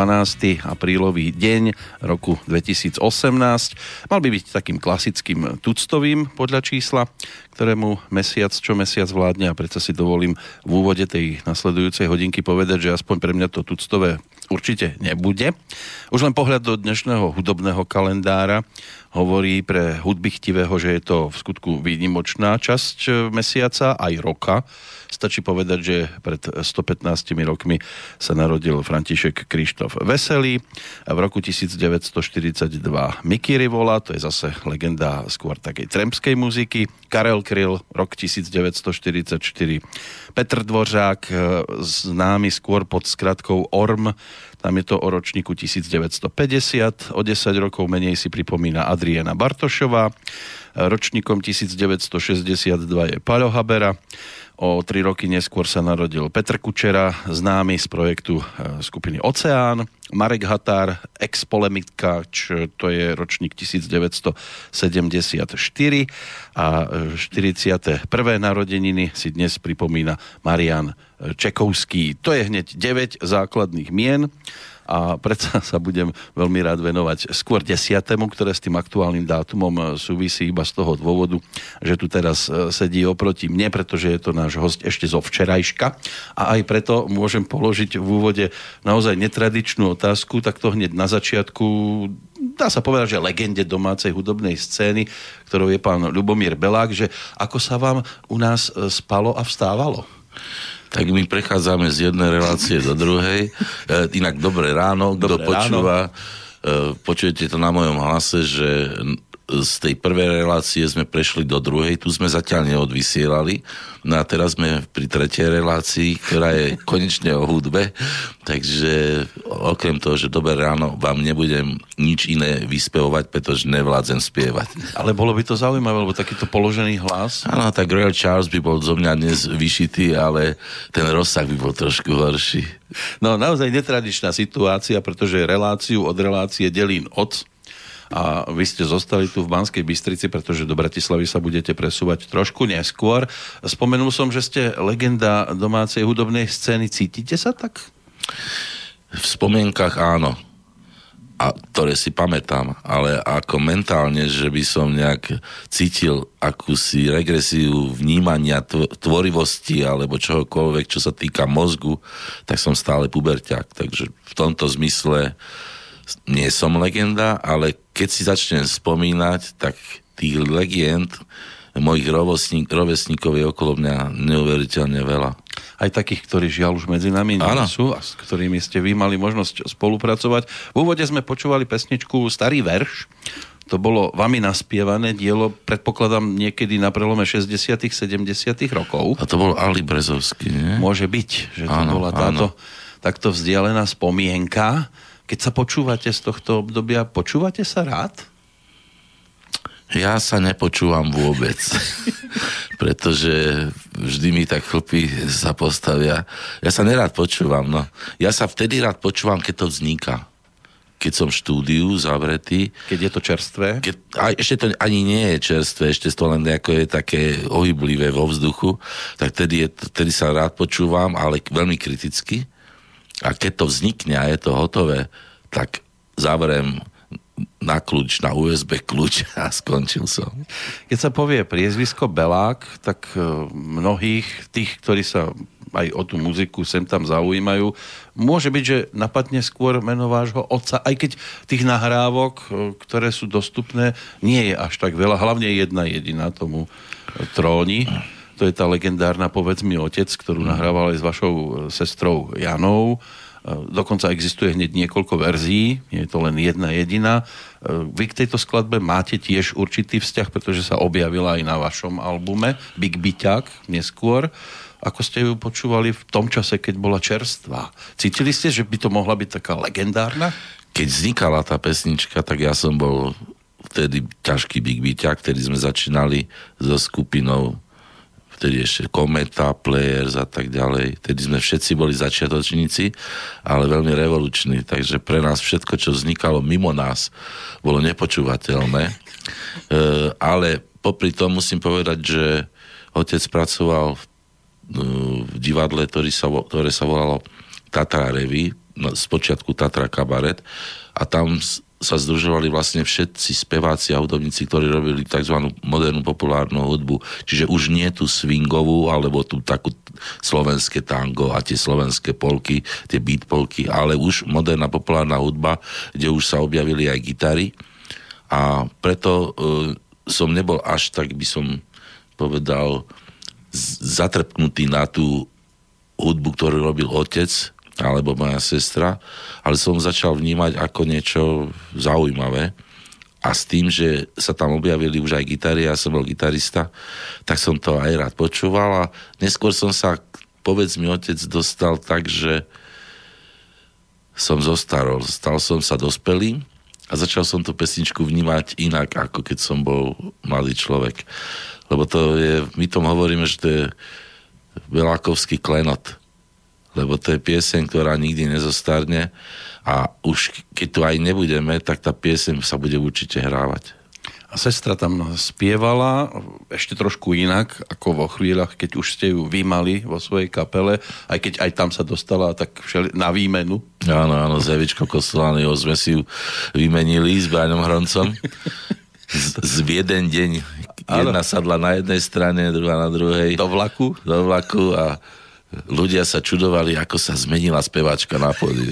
12. aprílový deň roku 2018. Mal by byť takým klasickým tuctovým podľa čísla, ktorému mesiac čo mesiac vládne a preto si dovolím v úvode tej nasledujúcej hodinky povedať, že aspoň pre mňa to tuctové určite nebude. Už len pohľad do dnešného hudobného kalendára hovorí pre hudbychtivého, že je to v skutku výnimočná časť mesiaca aj roka Stačí povedať, že pred 115 rokmi sa narodil František Krištof Veselý. V roku 1942 Mickey Rivola, to je zase legenda skôr takej tremskej muziky. Karel Kryl, rok 1944. Petr Dvořák, e, známy skôr pod skratkou ORM, tam je to o ročníku 1950, o 10 rokov menej si pripomína Adriana Bartošová, ročníkom 1962 je Paľo Habera, O tri roky neskôr sa narodil Petr Kučera, známy z projektu e, skupiny Oceán. Marek Határ, ex-polemikač, to je ročník 1974 a 41. narodeniny si dnes pripomína Marian Čekovský. To je hneď 9 základných mien a predsa sa budem veľmi rád venovať skôr desiatému, ktoré s tým aktuálnym dátumom súvisí iba z toho dôvodu, že tu teraz e, sedí oproti mne, pretože je to náš host ešte zo včerajška a aj preto môžem položiť v úvode naozaj netradičnú otázku, tak to hneď na začiatku dá sa povedať, že legende domácej hudobnej scény, ktorou je pán Ľubomír Belák, že ako sa vám u nás e, spalo a vstávalo? Tak my prechádzame z jednej relácie do druhej. E, inak dobré ráno, kto počúva, ráno. E, počujete to na mojom hlase, že z tej prvej relácie sme prešli do druhej, tu sme zatiaľ neodvysielali, no a teraz sme pri tretej relácii, ktorá je konečne o hudbe, takže okrem toho, že dobre ráno vám nebudem nič iné vyspevovať, pretože nevládzem spievať. Ale bolo by to zaujímavé, lebo takýto položený hlas. Áno, tak Royal Charles by bol zo mňa dnes vyšitý, ale ten rozsah by bol trošku horší. No naozaj netradičná situácia, pretože reláciu od relácie delín od a vy ste zostali tu v Banskej Bystrici, pretože do Bratislavy sa budete presúvať trošku neskôr. Spomenul som, že ste legenda domácej hudobnej scény. Cítite sa tak? V spomienkach áno a ktoré si pamätám, ale ako mentálne, že by som nejak cítil akúsi regresiu vnímania tvorivosti alebo čohokoľvek, čo sa týka mozgu, tak som stále puberťák. Takže v tomto zmysle nie som legenda, ale keď si začnem spomínať, tak tých legend mojich rovesníkov je okolo mňa neuveriteľne veľa aj takých, ktorí žiaľ už medzi nami nie sú a s ktorými ste vy mali možnosť spolupracovať. V úvode sme počúvali pesničku Starý verš, to bolo vami naspievané dielo, predpokladám, niekedy na prelome 60 70 rokov. A to bol Ali Brezovský, nie? Môže byť, že to áno, bola táto áno. takto vzdialená spomienka. Keď sa počúvate z tohto obdobia, počúvate sa rád? Ja sa nepočúvam vôbec. pretože vždy mi tak chlpy sa postavia. Ja sa nerád počúvam, no. Ja sa vtedy rád počúvam, keď to vzniká. Keď som v štúdiu zavretý. Keď je to čerstvé? Keď, a ešte to ani nie je čerstvé, ešte to len ako je také ohyblivé vo vzduchu, tak vtedy, je, vtedy sa rád počúvam, ale veľmi kriticky. A keď to vznikne a je to hotové, tak zavrem na kľúč, na USB kľúč a skončil som. Keď sa povie priezvisko Belák, tak e, mnohých tých, ktorí sa aj o tú muziku sem tam zaujímajú, môže byť, že napadne skôr meno vášho otca, aj keď tých nahrávok, e, ktoré sú dostupné, nie je až tak veľa, hlavne jedna jediná tomu tróni. To je tá legendárna Povedz mi otec, ktorú nahrával aj s vašou e, sestrou Janou E, dokonca existuje hneď niekoľko verzií, je to len jedna jediná. E, vy k tejto skladbe máte tiež určitý vzťah, pretože sa objavila aj na vašom albume Big Byťák neskôr. Ako ste ju počúvali v tom čase, keď bola čerstvá? Cítili ste, že by to mohla byť taká legendárna? Keď vznikala tá pesnička, tak ja som bol vtedy ťažký Big Byťák, ktorý sme začínali so skupinou vtedy ešte Kometa, Players a tak ďalej. Vtedy sme všetci boli začiatočníci, ale veľmi revoluční, takže pre nás všetko, čo vznikalo mimo nás, bolo nepočúvateľné. E, ale popri tom musím povedať, že otec pracoval v, e, v divadle, ktorý sa, ktoré sa volalo Tatra Revy, no, z počiatku Tatra Kabaret a tam sa združovali vlastne všetci speváci a hudobníci, ktorí robili tzv. modernú populárnu hudbu. Čiže už nie tú swingovú, alebo tú takú slovenské tango a tie slovenské polky, tie beat polky, ale už moderná populárna hudba, kde už sa objavili aj gitary. A preto uh, som nebol až tak, by som povedal, zatrpnutý na tú hudbu, ktorú robil otec, alebo moja sestra, ale som začal vnímať ako niečo zaujímavé a s tým, že sa tam objavili už aj gitary, ja som bol gitarista, tak som to aj rád počúval a neskôr som sa, povedz mi, otec dostal tak, že som zostarol. Stal som sa dospelým a začal som tú pesničku vnímať inak, ako keď som bol mladý človek. Lebo to je, my tom hovoríme, že to je Belákovský klenot lebo to je pieseň, ktorá nikdy nezostarne a už keď tu aj nebudeme, tak tá pieseň sa bude určite hrávať. A sestra tam spievala ešte trošku inak, ako vo chvíľach, keď už ste ju vymali vo svojej kapele, aj keď aj tam sa dostala tak všeli, na výmenu. Áno, áno, s Evičkou sme si ju vymenili s Bráňom Hroncom. Z, z jeden deň jedna sadla na jednej strane, druhá na druhej. Do vlaku? Do vlaku a ľudia sa čudovali, ako sa zmenila speváčka na pódiu.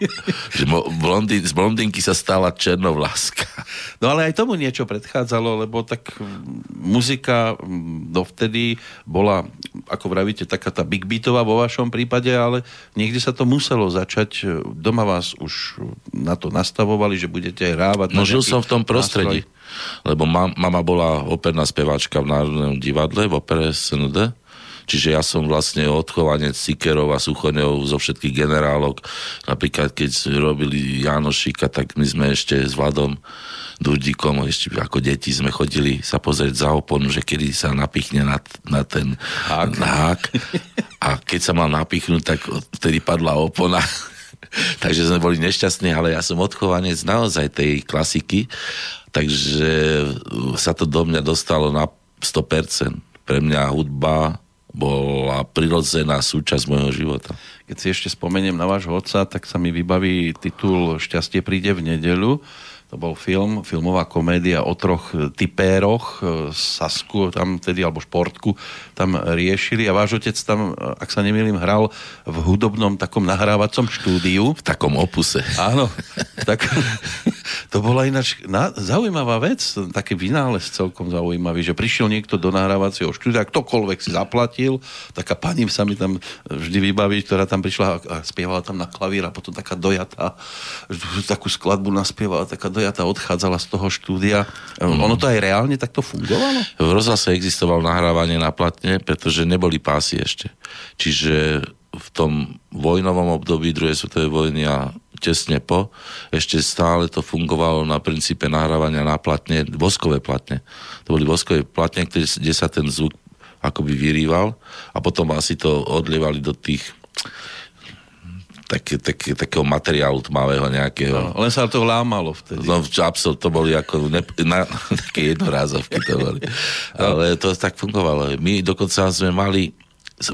že blondín, z blondinky sa stala černovláska. No ale aj tomu niečo predchádzalo, lebo tak muzika dovtedy bola, ako vravíte, taká tá big beatová vo vašom prípade, ale niekde sa to muselo začať. Doma vás už na to nastavovali, že budete aj rávať. No žil som v tom prostredí. Nástroj. Lebo mama bola operná speváčka v Národnom divadle, v opere SND Čiže ja som vlastne odchovanec Sikerov a Suchoňov zo všetkých generálok. Napríklad, keď robili Janošika, tak my sme ešte s Vladom Dudíkom, ešte ako deti sme chodili sa pozrieť za oponu, že kedy sa napichne na, na ten hák. hák. A keď sa mal napichnúť, tak vtedy padla opona. takže sme boli nešťastní, ale ja som odchovanec naozaj tej klasiky, takže sa to do mňa dostalo na 100%. Pre mňa hudba bola prirodzená súčasť môjho života. Keď si ešte spomeniem na vášho otca, tak sa mi vybaví titul Šťastie príde v nedelu. To bol film, filmová komédia o troch typéroch, e, Sasku tam tedy, alebo Športku tam riešili a váš otec tam, e, ak sa nemýlim, hral v hudobnom takom nahrávacom štúdiu. V takom opuse. Áno, tak to bola ináč na, zaujímavá vec, taký vynález celkom zaujímavý, že prišiel niekto do nahrávacieho štúdia, ktokoľvek si zaplatil, taká pani sa mi tam vždy vybaví, ktorá tam prišla a spievala tam na klavír a potom taká dojatá, takú skladbu naspievala, taká dojatá dojatá odchádzala z toho štúdia. Mm. Ono to aj reálne takto fungovalo? V rozhlase existoval nahrávanie na platne, pretože neboli pásy ešte. Čiže v tom vojnovom období druhej svetovej vojny a tesne po, ešte stále to fungovalo na princípe nahrávania na platne, voskové platne. To boli voskové platne, kde sa ten zvuk akoby vyrýval a potom asi to odlievali do tých tak, tak, takého materiálu tmavého nejakého. No, len sa to lámalo vtedy. No, absol, to boli ako ne, na, také jednorázovky to boli. No. Ale to tak fungovalo. My dokonca sme mali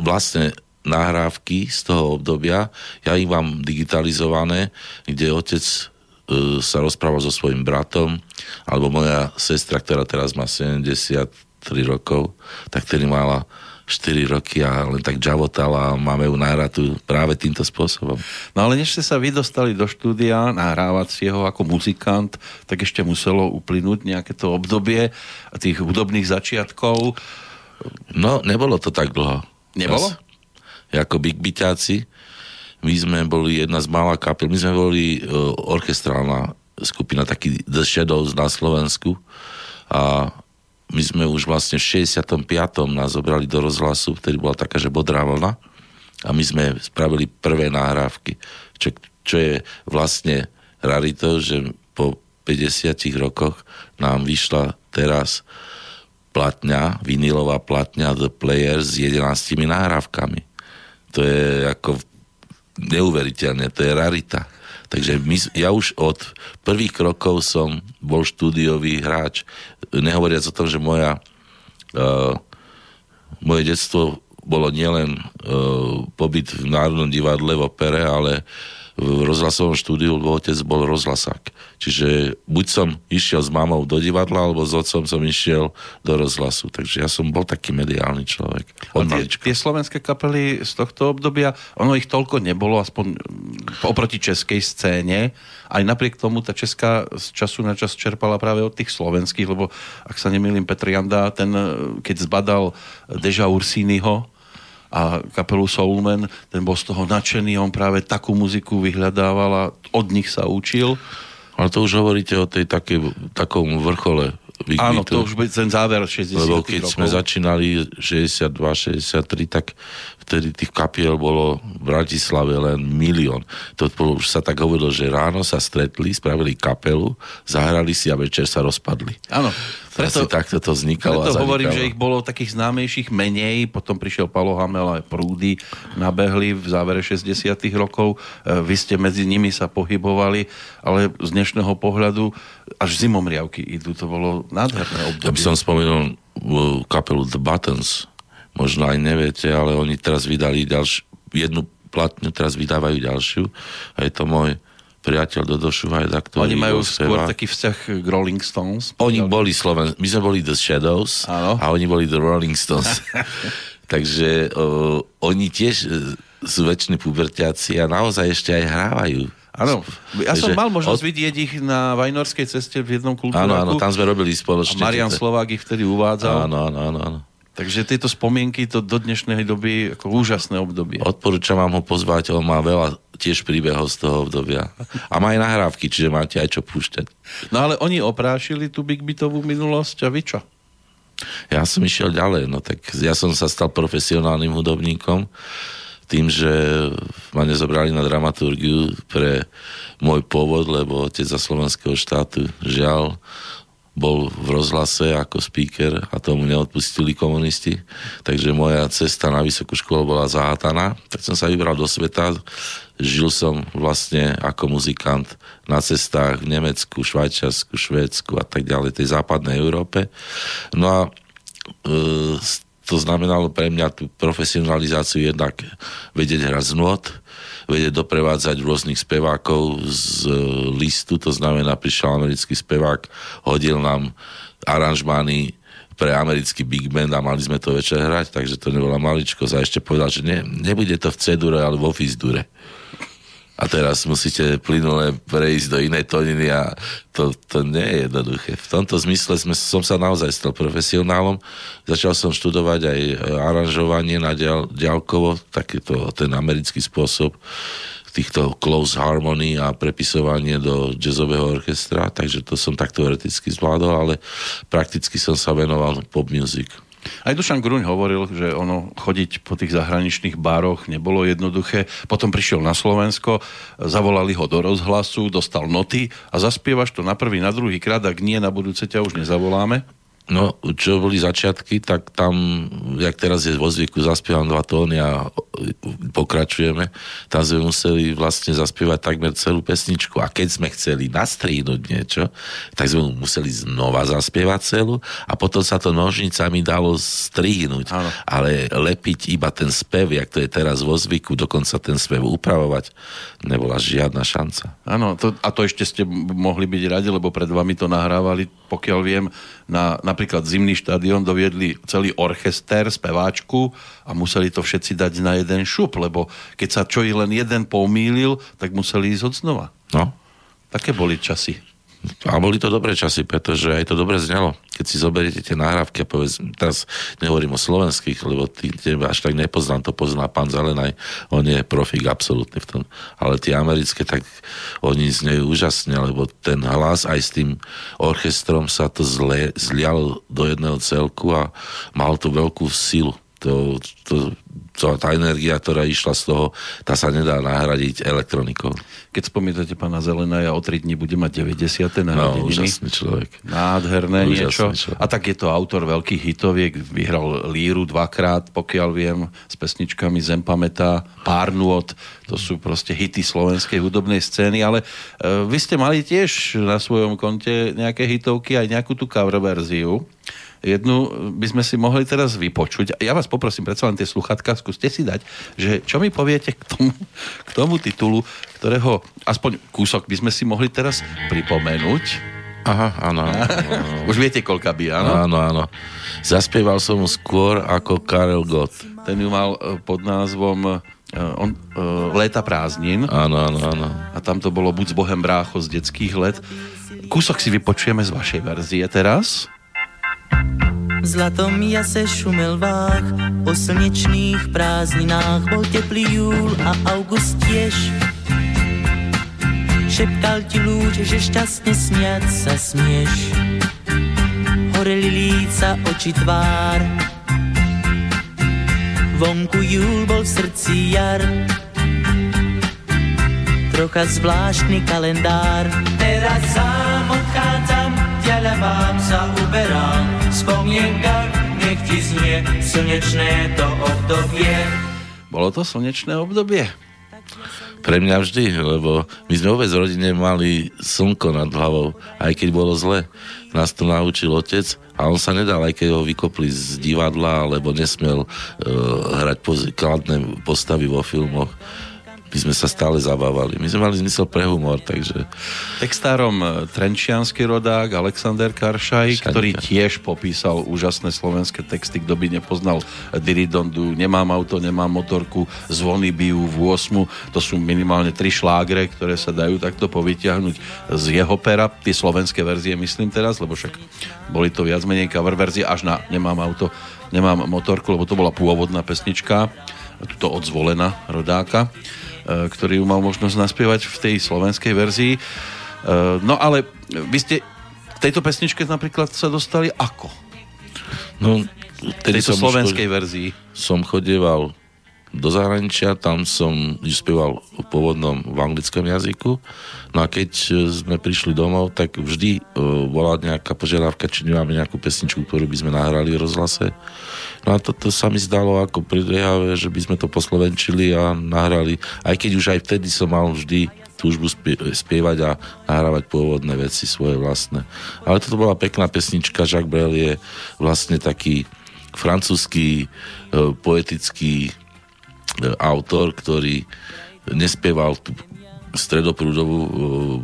vlastne nahrávky z toho obdobia, ja ich mám digitalizované, kde otec uh, sa rozprával so svojím bratom, alebo moja sestra, ktorá teraz má 73 rokov, tak tedy mala 4 roky a len tak džavotala a máme ju nahratú práve týmto spôsobom. No ale než ste sa vy dostali do štúdia nahrávacieho ako muzikant, tak ešte muselo uplynúť nejaké to obdobie tých hudobných začiatkov. No, nebolo to tak dlho. Nebolo? Ja, ako Big Byťáci, my sme boli jedna z malá kapel, my sme boli uh, orchestrálna skupina, taký The Shadows na Slovensku a my sme už vlastne v 65. nás zobrali do rozhlasu, vtedy bola taká, že bodrá vlna a my sme spravili prvé nahrávky, čo, čo je vlastne rarito, že po 50 rokoch nám vyšla teraz platňa, vinilová platňa The Player s 11 nahrávkami. To je ako neuveriteľné, to je rarita. Takže my, ja už od prvých krokov som bol štúdiový hráč. Nehovoriac o tom, že moja, uh, moje detstvo bolo nielen uh, pobyt v Národnom divadle v opere, ale v rozhlasovom štúdiu, lebo otec bol rozhlasák. Čiže buď som išiel s mamou do divadla, alebo s otcom som išiel do rozhlasu. Takže ja som bol taký mediálny človek. tie, tie slovenské kapely z tohto obdobia, ono ich toľko nebolo, aspoň oproti českej scéne. Aj napriek tomu tá česká z času na čas čerpala práve od tých slovenských, lebo ak sa nemýlim, Petr Janda, ten keď zbadal Deža Ursínyho, a kapelu Soulman, ten bol z toho nadšený, on práve takú muziku vyhľadával a od nich sa učil. Ale to už hovoríte o tej také, takom vrchole Big Áno, to už bude ten záver 60 Lebo keď rokov. sme začínali 62, 63, tak vtedy tých kapiel bolo v Bratislave len milión. To už sa tak hovorilo, že ráno sa stretli, spravili kapelu, zahrali si a večer sa rozpadli. Áno. Preto, Asi takto to vznikalo preto hovorím, že ich bolo takých známejších menej, potom prišiel Palo Hamel aj Prúdy, nabehli v závere 60 rokov, e, vy ste medzi nimi sa pohybovali, ale z dnešného pohľadu až zimomriavky idú, to bolo nádherné obdobie. Ja by som spomenul uh, kapelu The Buttons, možno aj neviete, ale oni teraz vydali ďalš- jednu platňu, teraz vydávajú ďalšiu a je to môj priateľ Dodo Šuhajda, ktorý Oni majú skôr taký vzťah k Rolling Stones. Oni boli Sloven... My sme boli The Shadows Áno. a oni boli The Rolling Stones. Takže o, oni tiež e, sú väčšini pubertiaci a naozaj ešte aj hrávajú. Áno, ja som Takže mal možnosť od- vidieť ich na Vajnorskej ceste v jednom klube. Áno, áno, tam sme robili a spoločne. Marian tieto- Slovák ich vtedy uvádzal. Áno, áno, áno, áno. Takže tieto spomienky to do dnešnej doby ako úžasné obdobie. Odporúčam vám ho pozvať, on má veľa tiež príbehov z toho obdobia. A má aj nahrávky, čiže máte aj čo púšťať. No ale oni oprášili tú Big Beatovú minulosť a vy čo? Ja som išiel ďalej, no tak ja som sa stal profesionálnym hudobníkom tým, že ma nezobrali na dramaturgiu pre môj pôvod, lebo otec za slovenského štátu žiaľ bol v rozhlase ako speaker a tomu neodpustili komunisti. Takže moja cesta na vysokú školu bola zahátaná. Tak som sa vybral do sveta. Žil som vlastne ako muzikant na cestách v Nemecku, Švajčiarsku, Švédsku a tak ďalej, tej západnej Európe. No a e, to znamenalo pre mňa tú profesionalizáciu jednak vedieť hrať z nôd, vedieť doprevádzať rôznych spevákov z e, listu, to znamená, prišiel americký spevák, hodil nám aranžmány pre americký big band a mali sme to večer hrať, takže to nebola maličkosť a ešte povedal, že ne, nebude to v C-dure, ale vo Fis-dure. A teraz musíte plynule prejsť do inej tóniny a to, to nie je jednoduché. V tomto zmysle sme, som sa naozaj stal profesionálom. Začal som študovať aj e, aranžovanie na dial, diálkovo, takýto ten americký spôsob týchto close harmony a prepisovanie do jazzového orchestra, takže to som tak teoreticky zvládol, ale prakticky som sa venoval pop music. Aj Dušan Gruň hovoril, že ono chodiť po tých zahraničných baroch nebolo jednoduché. Potom prišiel na Slovensko, zavolali ho do rozhlasu, dostal noty a zaspievaš to na prvý, na druhý krát, ak nie, na budúce ťa už nezavoláme. No, čo boli začiatky, tak tam, jak teraz je vo zvyku, zaspievam dva tóny a pokračujeme. Tam sme museli vlastne zaspievať takmer celú pesničku. A keď sme chceli nastrihnúť niečo, tak sme museli znova zaspievať celú a potom sa to nožnicami dalo strihnúť. Áno. Ale lepiť iba ten spev, jak to je teraz vo zvyku, dokonca ten spev upravovať, nebola žiadna šanca. Áno, to, a to ešte ste mohli byť radi, lebo pred vami to nahrávali, pokiaľ viem, na napríklad Zimný štadión doviedli celý orchester, speváčku a museli to všetci dať na jeden šup, lebo keď sa čo i len jeden pomýlil, tak museli ísť od znova. No, Také boli časy. A boli to dobré časy, pretože aj to dobre znelo. Keď si zoberiete tie nahrávky, povedz, teraz nehovorím o slovenských, lebo tí, tie až tak nepoznám, to pozná pán Zelenaj, on je profík absolútny v tom. Ale tie americké, tak oni znejú úžasne, lebo ten hlas aj s tým orchestrom sa to zle, zlialo do jedného celku a mal to veľkú silu. To, to, to, tá energia, ktorá išla z toho, tá sa nedá nahradiť elektronikou. Keď spomínate pána Zelenaja, o 3 dní bude mať 90. No, narodeniny. úžasný človek. Nádherné Úžasný niečo. človek. A tak je to autor veľkých hitoviek, vyhral Líru dvakrát, pokiaľ viem, s pesničkami Zem pamätá, Pár nôd, to sú proste hity slovenskej hudobnej scény, ale e, vy ste mali tiež na svojom konte nejaké hitovky, aj nejakú tú cover verziu. Jednu by sme si mohli teraz vypočuť. Ja vás poprosím, predsa len tie sluchatka, skúste si dať, že čo mi poviete k tomu, k tomu titulu, ktorého aspoň kúsok by sme si mohli teraz pripomenúť. Aha, áno. Už viete, koľka by, áno? Áno, áno. Zaspieval som skôr ako Karel Gott. Ten ju mal e, pod názvom e, on, e, Léta prázdnin Áno, áno, áno. a tam to bolo Buď s Bohem brácho z detských let. Kúsok si vypočujeme z vašej verzie teraz. V zlatom jase šumel vách, o slnečných prázdninách bol teplý júl a august tiež. Šepkal ti lúč, že šťastne smiať sa smieš. Horeli líca, oči tvár. Vonku júl bol v srdci jar. Trocha zvláštny kalendár. Teraz sám odchádzam, ďaľa vám sa uberám. V spomienkach nech ti znie slnečné to obdobie. Bolo to slnečné obdobie. Pre mňa vždy, lebo my sme vôbec v rodine mali slnko nad hlavou, aj keď bolo zle. Nás to naučil otec a on sa nedal, aj keď ho vykopli z divadla, alebo nesmel uh, hrať poz- kladné postavy vo filmoch. My sme sa stále zabávali. My sme mali zmysel pre humor, takže... Textárom e, trenčianský rodák Alexander Karšaj, Šanika. ktorý tiež popísal úžasné slovenské texty, kto by nepoznal Diridondu, Nemám auto, nemám motorku, Zvony bijú v 8. To sú minimálne tri šlágre, ktoré sa dajú takto povytiahnuť z jeho pera. Tie slovenské verzie myslím teraz, lebo však boli to viac menej cover verzie až na Nemám auto, nemám motorku, lebo to bola pôvodná pesnička, tuto odzvolená rodáka ktorý ju mal možnosť naspievať v tej slovenskej verzii. E, No ale vy ste k tejto pesničke napríklad sa dostali ako? No, V tedy tejto som slovenskej verzii. som chodieval do zahraničia, tam som spieval v pôvodnom v anglickom jazyku. No a keď e, sme prišli domov, tak vždy uh, bola nejaká požiadavka, či nemáme nejakú pesničku, ktorú by sme nahrali v rozhlase. No a toto sa mi zdalo ako priliehavé, že by sme to poslovenčili a nahrali. Aj keď už aj vtedy som mal vždy túžbu spie- spievať a nahrávať pôvodné veci svoje vlastné. Ale toto bola pekná pesnička, Jacques Brel je vlastne taký francúzsky e, poetický e, autor, ktorý nespieval tú stredoprúdovú e,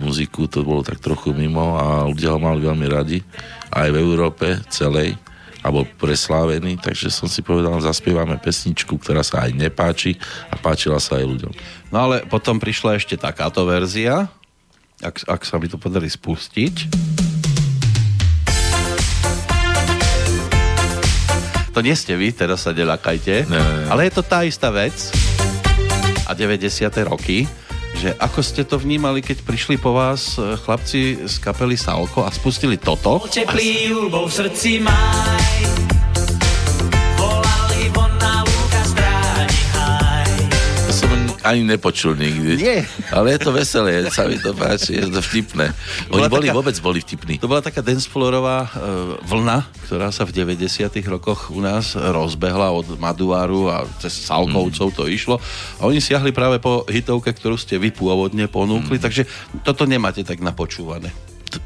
muziku, to bolo tak trochu mimo a ľudia ho mali veľmi radi, aj v Európe celej a bol preslávený, takže som si povedal, zaspievame pesničku, ktorá sa aj nepáči a páčila sa aj ľuďom. No ale potom prišla ešte takáto verzia, ak, ak sa mi to podarí spustiť. To nie ste vy, teraz sa neľakajte. Ne. Ale je to tá istá vec a 90. roky, že ako ste to vnímali, keď prišli po vás e, chlapci z kapely Salko a spustili toto. Teplý ľubov v srdci maj ani nepočul nikdy. Nie. Ale je to veselé, sa mi to páči, je to vtipné. Oni Bola boli, taká- vôbec boli vtipní. To bola taká dancefloorová e, vlna, ktorá sa v 90 rokoch u nás rozbehla od Maduáru a cez Salkovcov to išlo. A oni siahli práve po hitovke, ktorú ste vy pôvodne ponúkli, takže toto nemáte tak napočúvané.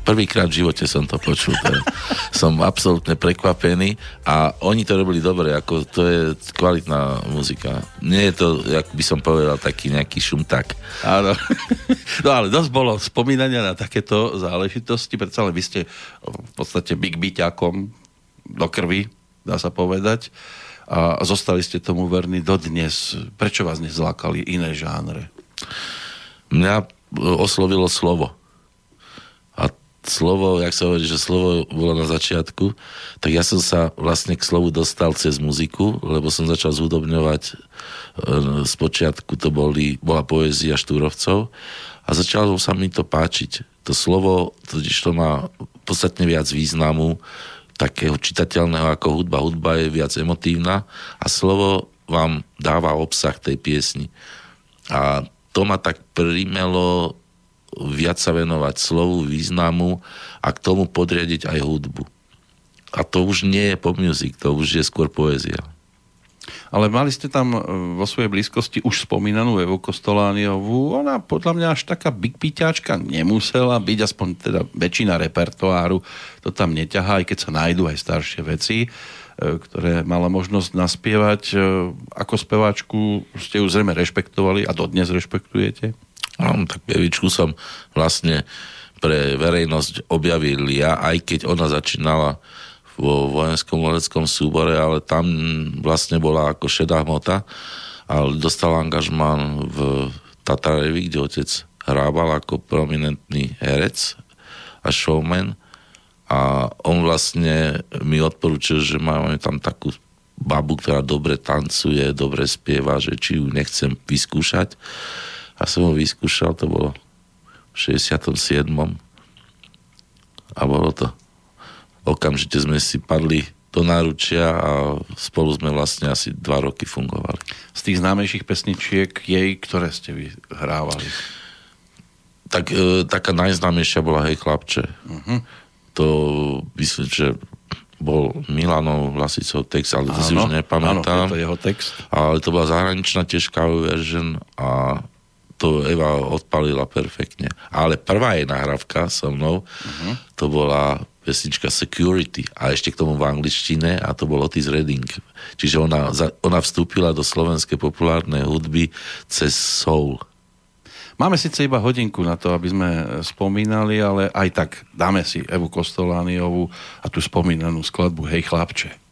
Prvýkrát v živote som to počul. Je, som absolútne prekvapený a oni to robili dobre, ako to je kvalitná muzika. Nie je to, jak by som povedal, taký nejaký šumtak. Áno. No ale dosť bolo spomínania na takéto záležitosti, predsa len vy ste v podstate big byťakom do krvi, dá sa povedať. A zostali ste tomu verní dodnes. Prečo vás nezlákali iné žánre? Mňa oslovilo slovo. Slovo, jak sa hovorí, že slovo bolo na začiatku, tak ja som sa vlastne k slovu dostal cez muziku, lebo som začal zhudobňovať e, z počiatku to boli, bola poézia Štúrovcov a začalo sa mi to páčiť. To slovo, totiž to má podstatne viac významu, takého čitateľného ako hudba. Hudba je viac emotívna a slovo vám dáva obsah tej piesni. A to ma tak primelo viac sa venovať slovu, významu a k tomu podriadiť aj hudbu. A to už nie je pop music, to už je skôr poézia. Ale mali ste tam e, vo svojej blízkosti už spomínanú Evu Kostolániovú. Ona podľa mňa až taká big piťačka nemusela byť, aspoň teda väčšina repertoáru to tam neťahá, aj keď sa nájdú aj staršie veci, e, ktoré mala možnosť naspievať. E, Ako speváčku ste ju zrejme rešpektovali a dodnes rešpektujete? No, tak Evičku som vlastne pre verejnosť objavil ja, aj keď ona začínala vo vojenskom leteckom súbore, ale tam vlastne bola ako šedá hmota, ale dostal angažman v Tatarevi, kde otec hrábal ako prominentný herec a showman a on vlastne mi odporúčil, že máme tam takú babu, ktorá dobre tancuje, dobre spieva, že či ju nechcem vyskúšať. A som ho vyskúšal, to bolo v 67. A bolo to. Okamžite sme si padli do náručia a spolu sme vlastne asi dva roky fungovali. Z tých známejších pesničiek jej, ktoré ste vy hrávali? Tak e, taká najznámejšia bola Hej chlapče. Uh-huh. To myslím, že bol Milanov Vlasicov text, ale to si už Áno, nepamätám. to je jeho text. ale to bola zahraničná tiež cover version a to Eva odpalila perfektne. Ale prvá jej nahrávka so mnou, uh-huh. to bola pesnička Security a ešte k tomu v angličtine a to bol Otis Redding. Čiže ona, ona vstúpila do slovenskej populárnej hudby cez soul. Máme síce iba hodinku na to, aby sme spomínali, ale aj tak dáme si Evu Kostolániovú a tú spomínanú skladbu Hej chlapče.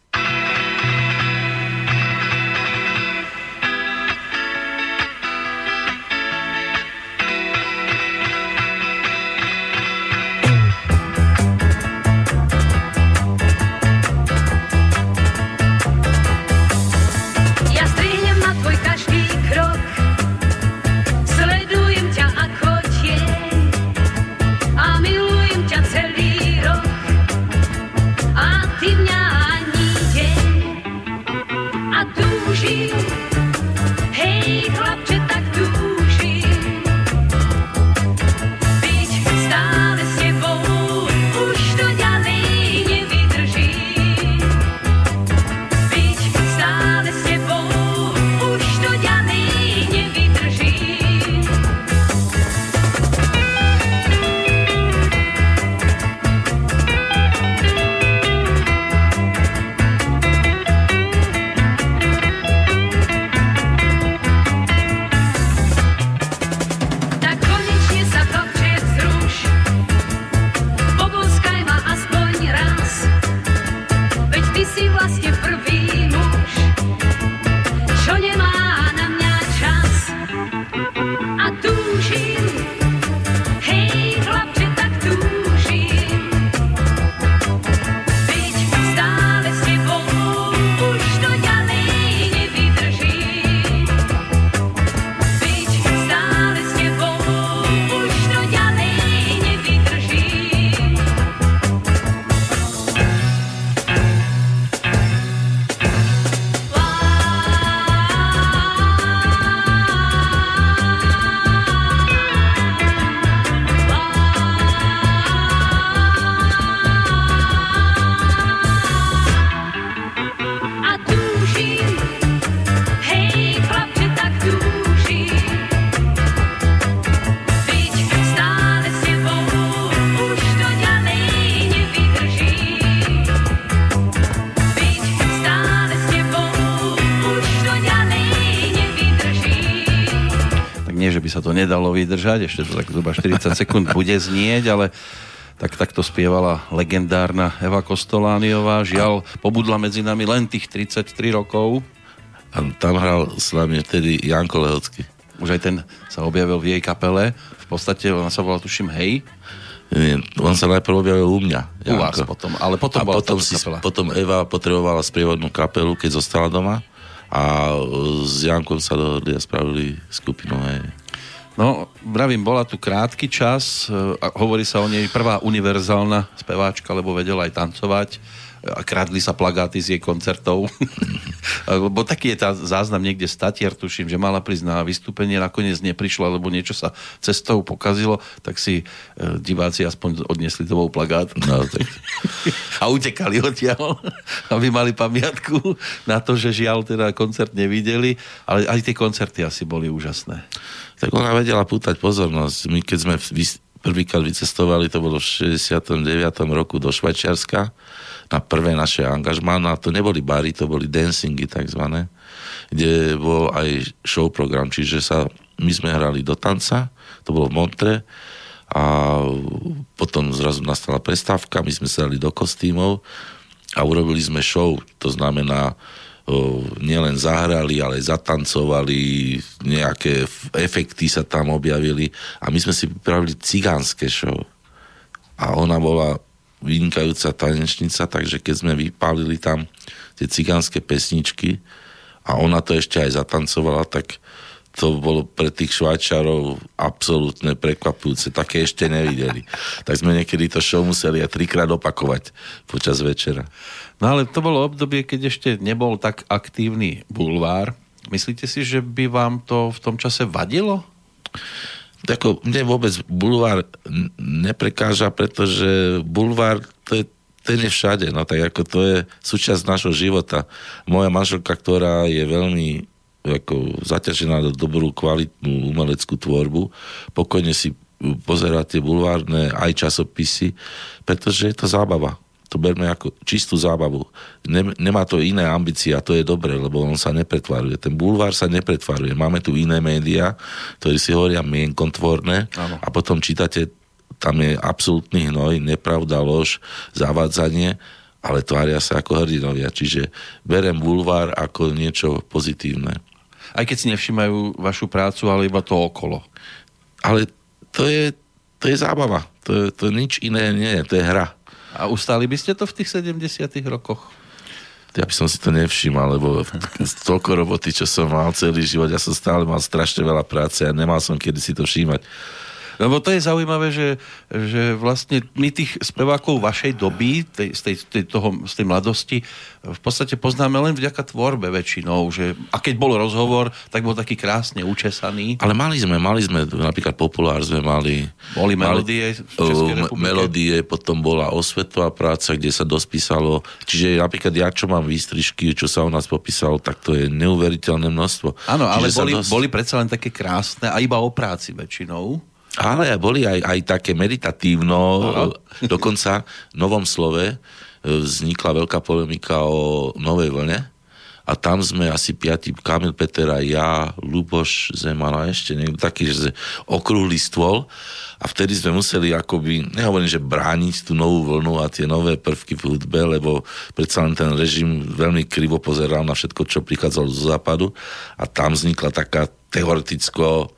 Nedalo vydržať, ešte to tak zhruba 40 sekúnd bude znieť, ale tak takto spievala legendárna Eva Kostolániová. Žiaľ, pobudla medzi nami len tých 33 rokov. A tam hral s nami vtedy Janko Lehocký. Už aj ten sa objavil v jej kapele. V podstate ona sa volala, tuším, Hej. Nie, on sa najprv objavil u mňa. Janko. U vás potom, ale potom a bola potom, si, potom Eva potrebovala sprievodnú kapelu, keď zostala doma a s Jankom sa dohodli a spravili skupinu. Hej. No, vravím, bola tu krátky čas, e, a hovorí sa o nej prvá univerzálna speváčka, lebo vedela aj tancovať a kradli sa plagáty z jej koncertov. lebo taký je tá záznam niekde statier, tuším, že mala prísť na vystúpenie, nakoniec neprišla, lebo niečo sa cestou pokazilo, tak si e, diváci aspoň odnesli domov plagát. No, tak. a utekali odtiaľ, aby mali pamiatku na to, že žiaľ teda koncert nevideli, ale aj tie koncerty asi boli úžasné tak ona vedela pútať pozornosť. My keď sme prvýkrát vycestovali, to bolo v 69. roku do Švajčiarska, na prvé naše angažmá, a to neboli bary, to boli dancingy takzvané, kde bol aj show program, čiže sa, my sme hrali do tanca, to bolo v Montre, a potom zrazu nastala prestávka, my sme sa dali do kostýmov a urobili sme show, to znamená nielen zahrali, ale zatancovali, nejaké efekty sa tam objavili a my sme si pripravili cigánske show. A ona bola vynikajúca tanečnica, takže keď sme vypálili tam tie cigánske pesničky a ona to ešte aj zatancovala, tak to bolo pre tých švajčarov absolútne prekvapujúce. Také ešte nevideli. Tak sme niekedy to show museli aj trikrát opakovať počas večera. No ale to bolo obdobie, keď ešte nebol tak aktívny bulvár. Myslíte si, že by vám to v tom čase vadilo? Tako, mne vôbec bulvár neprekáža, pretože bulvár to je, ten je všade, no tak ako to je súčasť nášho života. Moja manželka, ktorá je veľmi ako zaťažená do dobrú kvalitnú umeleckú tvorbu, pokojne si pozerá tie bulvárne aj časopisy, pretože je to zábava to berme ako čistú zábavu. Nemá to iné ambície a to je dobre, lebo on sa nepretvaruje. Ten bulvár sa nepretvaruje. Máme tu iné médiá, ktorí si hovoria mienkontvorné a potom čítate, tam je absolútny hnoj, nepravda, lož, zavádzanie, ale tvária sa ako hrdinovia. Čiže berem bulvár ako niečo pozitívne. Aj keď si nevšimajú vašu prácu, ale iba to okolo. Ale to je, to je zábava. To, je, to nič iné nie je, to je hra. A ustáli by ste to v tých 70 rokoch? Ja by som si to nevšimal, lebo toľko roboty, čo som mal celý život, ja som stále mal strašne veľa práce a nemal som kedy si to všímať. Lebo to je zaujímavé, že, že vlastne my tých spevákov vašej doby, tej, z, tej, tej, toho, z tej mladosti, v podstate poznáme len vďaka tvorbe väčšinou. Že, a keď bol rozhovor, tak bol taký krásne učesaný. Ale mali sme, mali sme, napríklad Populár sme mali. Boli melódie uh, Melódie, potom bola osvetová práca, kde sa dospísalo. Čiže napríklad ja, čo mám výstrižky, čo sa o nás popísalo, tak to je neuveriteľné množstvo. Áno, ale boli, dos... boli predsa len také krásne a iba o práci väčšinou. Ale boli aj, aj také meditatívno, Aha. dokonca v novom slove e, vznikla veľká polemika o novej vlne. A tam sme asi piati, Kamil Petera, ja, Luboš Zeman a ešte niekto taký, že okrúhly stôl. A vtedy sme museli akoby, nehovorím, že brániť tú novú vlnu a tie nové prvky v hudbe, lebo predsa len ten režim veľmi krivo pozeral na všetko, čo prichádzalo zo západu. A tam vznikla taká teoreticko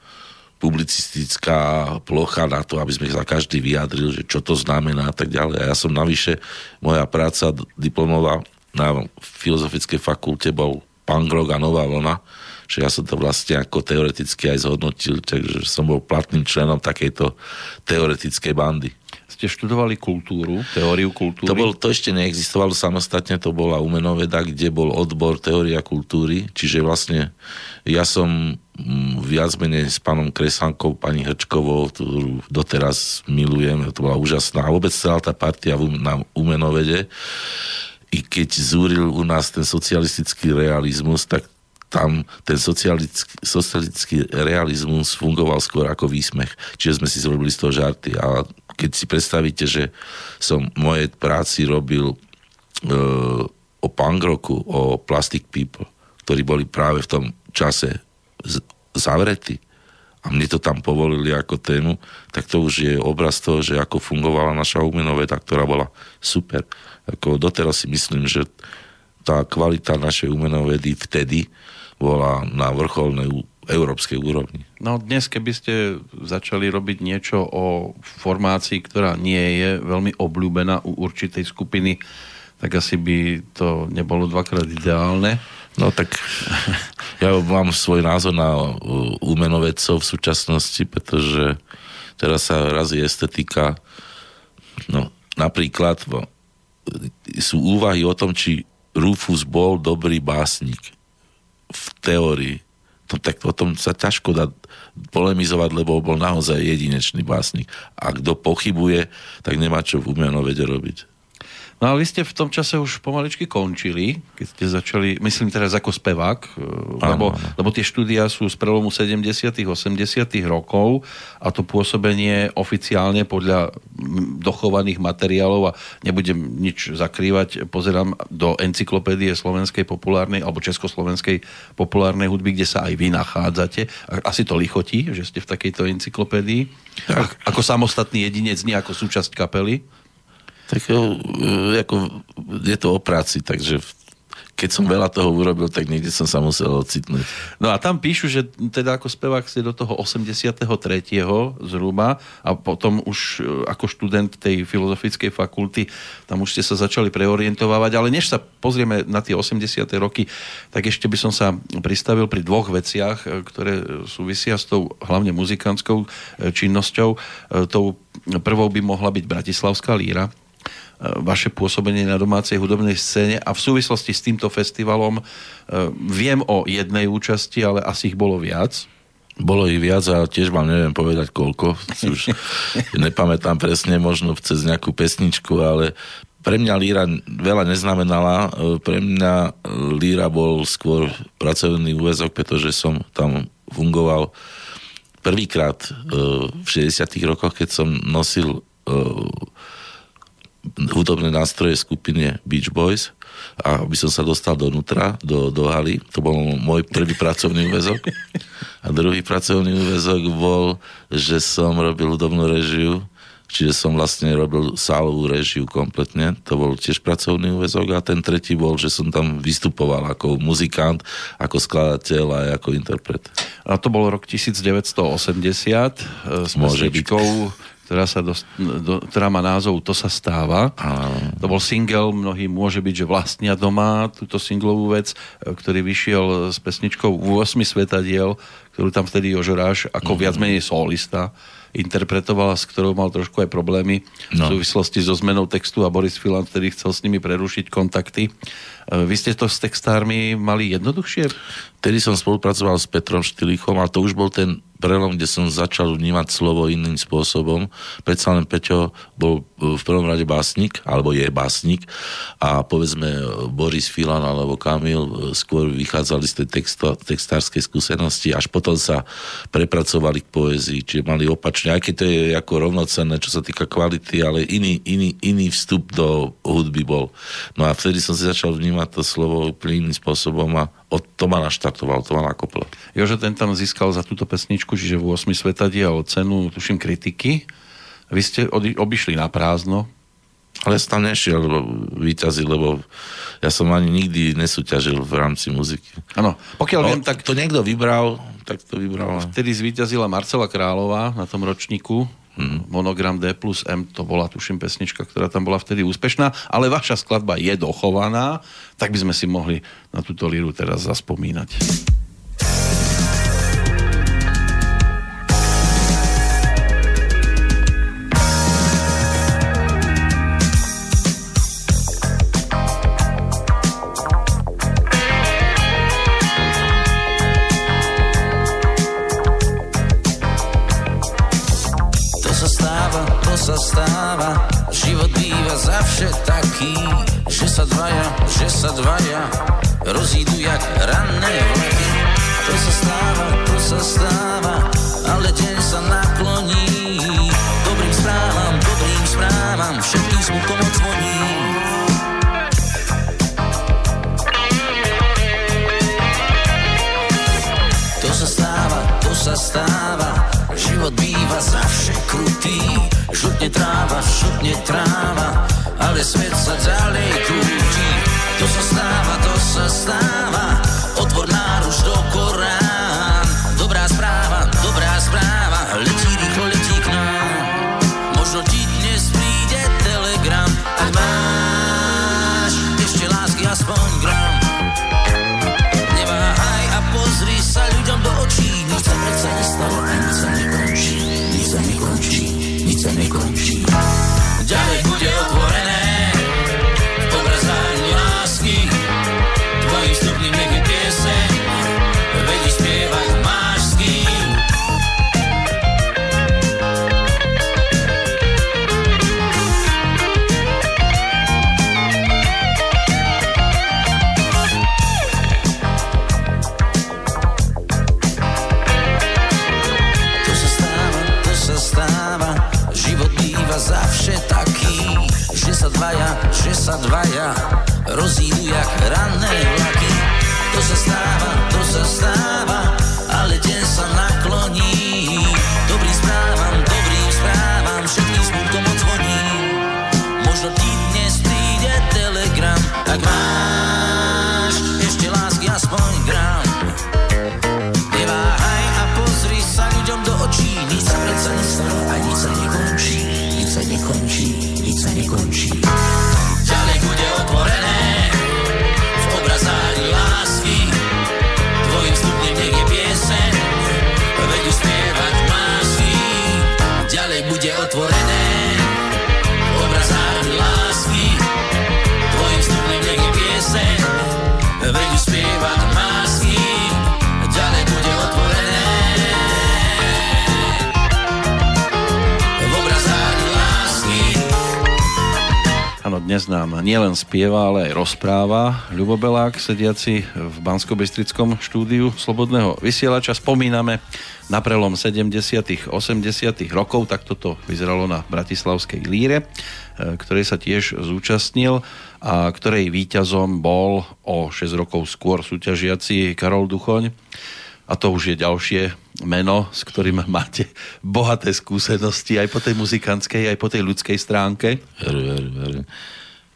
publicistická plocha na to, aby sme sa každý vyjadril, že čo to znamená a tak ďalej. A ja som navyše, moja práca diplomová na Filozofickej fakulte bol punk rock a nová vlna, že ja som to vlastne ako teoreticky aj zhodnotil, takže som bol platným členom takejto teoretickej bandy ste študovali kultúru, teóriu kultúry? To, bol, to ešte neexistovalo samostatne, to bola umenoveda, kde bol odbor teória kultúry, čiže vlastne ja som viac menej s pánom Kresankou, pani Hrčkovou, ktorú doteraz milujem, to bola úžasná. A vôbec celá tá partia na umenovede, i keď zúril u nás ten socialistický realizmus, tak tam ten socialistický, socialistický realizmus fungoval skôr ako výsmech. Čiže sme si zrobili z toho žarty. A keď si predstavíte, že som v mojej práci robil e, o punk roku, o Plastic People, ktorí boli práve v tom čase z, zavretí a mne to tam povolili ako tému, tak to už je obraz toho, že ako fungovala naša umenoveda, ktorá bola super. Ako doteraz si myslím, že tá kvalita našej umenovedy vtedy bola na vrcholnej európskej úrovni. No dnes, keby ste začali robiť niečo o formácii, ktorá nie je veľmi obľúbená u určitej skupiny, tak asi by to nebolo dvakrát ideálne. No tak ja mám svoj názor na umenovedcov v súčasnosti, pretože teraz sa razí estetika. No, napríklad sú úvahy o tom, či Rufus bol dobrý básnik v teórii to, tak o tom sa ťažko dá polemizovať, lebo bol naozaj jedinečný básnik. A kto pochybuje, tak nemá čo v umenovede robiť. No ale vy ste v tom čase už pomaličky končili, keď ste začali, myslím teraz ako spevák, e, lebo, lebo tie štúdia sú z prelomu 70 80 rokov a to pôsobenie oficiálne podľa dochovaných materiálov a nebudem nič zakrývať, pozerám do encyklopédie slovenskej populárnej alebo československej populárnej hudby, kde sa aj vy nachádzate. Asi to lichotí, že ste v takejto encyklopédii. Tak. Ako samostatný jedinec, nie ako súčasť kapely. Tak e, ako, je to o práci, takže keď som veľa toho urobil, tak niekde som sa musel ocitnúť. No a tam píšu, že teda ako spevák ste do toho 83. zhruba a potom už e, ako študent tej filozofickej fakulty, tam už ste sa začali preorientovať, ale než sa pozrieme na tie 80. roky, tak ešte by som sa pristavil pri dvoch veciach, e, ktoré súvisia s tou hlavne muzikantskou činnosťou. Tou prvou by mohla byť Bratislavská líra, vaše pôsobenie na domácej hudobnej scéne a v súvislosti s týmto festivalom e, viem o jednej účasti, ale asi ich bolo viac. Bolo ich viac a tiež vám neviem povedať koľko. Už nepamätám presne, možno cez nejakú pesničku, ale pre mňa líra veľa neznamenala. E, pre mňa líra bol skôr pracovný úvezok, pretože som tam fungoval prvýkrát e, v 60 rokoch, keď som nosil hudobné nástroje skupine Beach Boys a aby som sa dostal donútra, do, do haly. To bol môj prvý pracovný úvezok. A druhý pracovný úvezok bol, že som robil hudobnú režiu Čiže som vlastne robil sálovú režiu kompletne, to bol tiež pracovný úvezok a ten tretí bol, že som tam vystupoval ako muzikant, ako skladateľ a ako interpret. A to bol rok 1980 e, s pesničkou, ktorá, sa do, do, ktorá má názov To sa stáva. A... To bol single, mnohí môže byť, že vlastnia doma túto singlovú vec, e, ktorý vyšiel s pesničkou 8 svetadiel, ktorú tam vtedy Jožoráš ako mm-hmm. viac menej solista interpretovala, s ktorou mal trošku aj problémy no. v súvislosti so zmenou textu a Boris Filan vtedy chcel s nimi prerušiť kontakty. E, vy ste to s textármi mali jednoduchšie? Vtedy som spolupracoval s Petrom Štilichom a to už bol ten prelom, kde som začal vnímať slovo iným spôsobom. Predsa len Peťo bol v prvom rade básnik, alebo je básnik a povedzme Boris Filan alebo Kamil skôr vychádzali z tej texto, textárskej skúsenosti, až potom sa prepracovali k poezii, čiže mali opačne, aj keď to je ako rovnocenné, čo sa týka kvality, ale iný, iný, iný vstup do hudby bol. No a vtedy som si začal vnímať to slovo úplne iným spôsobom a od to ma naštartoval, to ma nakoplo. Jože ten tam získal za túto pesničku, čiže v 8 svetadia o cenu, tuším, kritiky. Vy ste obišli na prázdno. Ale som tam nešiel lebo výťazí, lebo ja som ani nikdy nesúťažil v rámci muziky. Áno, pokiaľ no, viem, tak... To niekto vybral, tak to vybral. Vtedy zvíťazila Marcela Králová na tom ročníku Hmm. Monogram D plus M, to bola tuším pesnička, ktorá tam bola vtedy úspešná, ale vaša skladba je dochovaná, tak by sme si mohli na túto líru teraz zaspomínať. Sa dvaja rozídu jak ranné vlaky. To sa stáva, to sa stáva, ale deň sa nakloní. Dobrým správam, dobrým správam, všetkým smukom odzvoní. To sa stáva, to sa stáva, život býva zavše krutý. Žutne tráva, žutne tráva, ale svet sa ďalej krúti. To sa stáva, to sa stáva, otvor náruč do Korán. Áno, dnes nám nielen spieva, ale aj rozpráva. Ľubo Belák, sediaci v bansko štúdiu Slobodného vysielača. Spomíname na prelom 70 80 rokov, tak toto vyzeralo na Bratislavskej líre, e, ktorej sa tiež zúčastnil a ktorej víťazom bol o 6 rokov skôr súťažiaci Karol Duchoň. A to už je ďalšie meno, s ktorým máte bohaté skúsenosti aj po tej muzikantskej, aj po tej ľudskej stránke. Veru, veru, veru.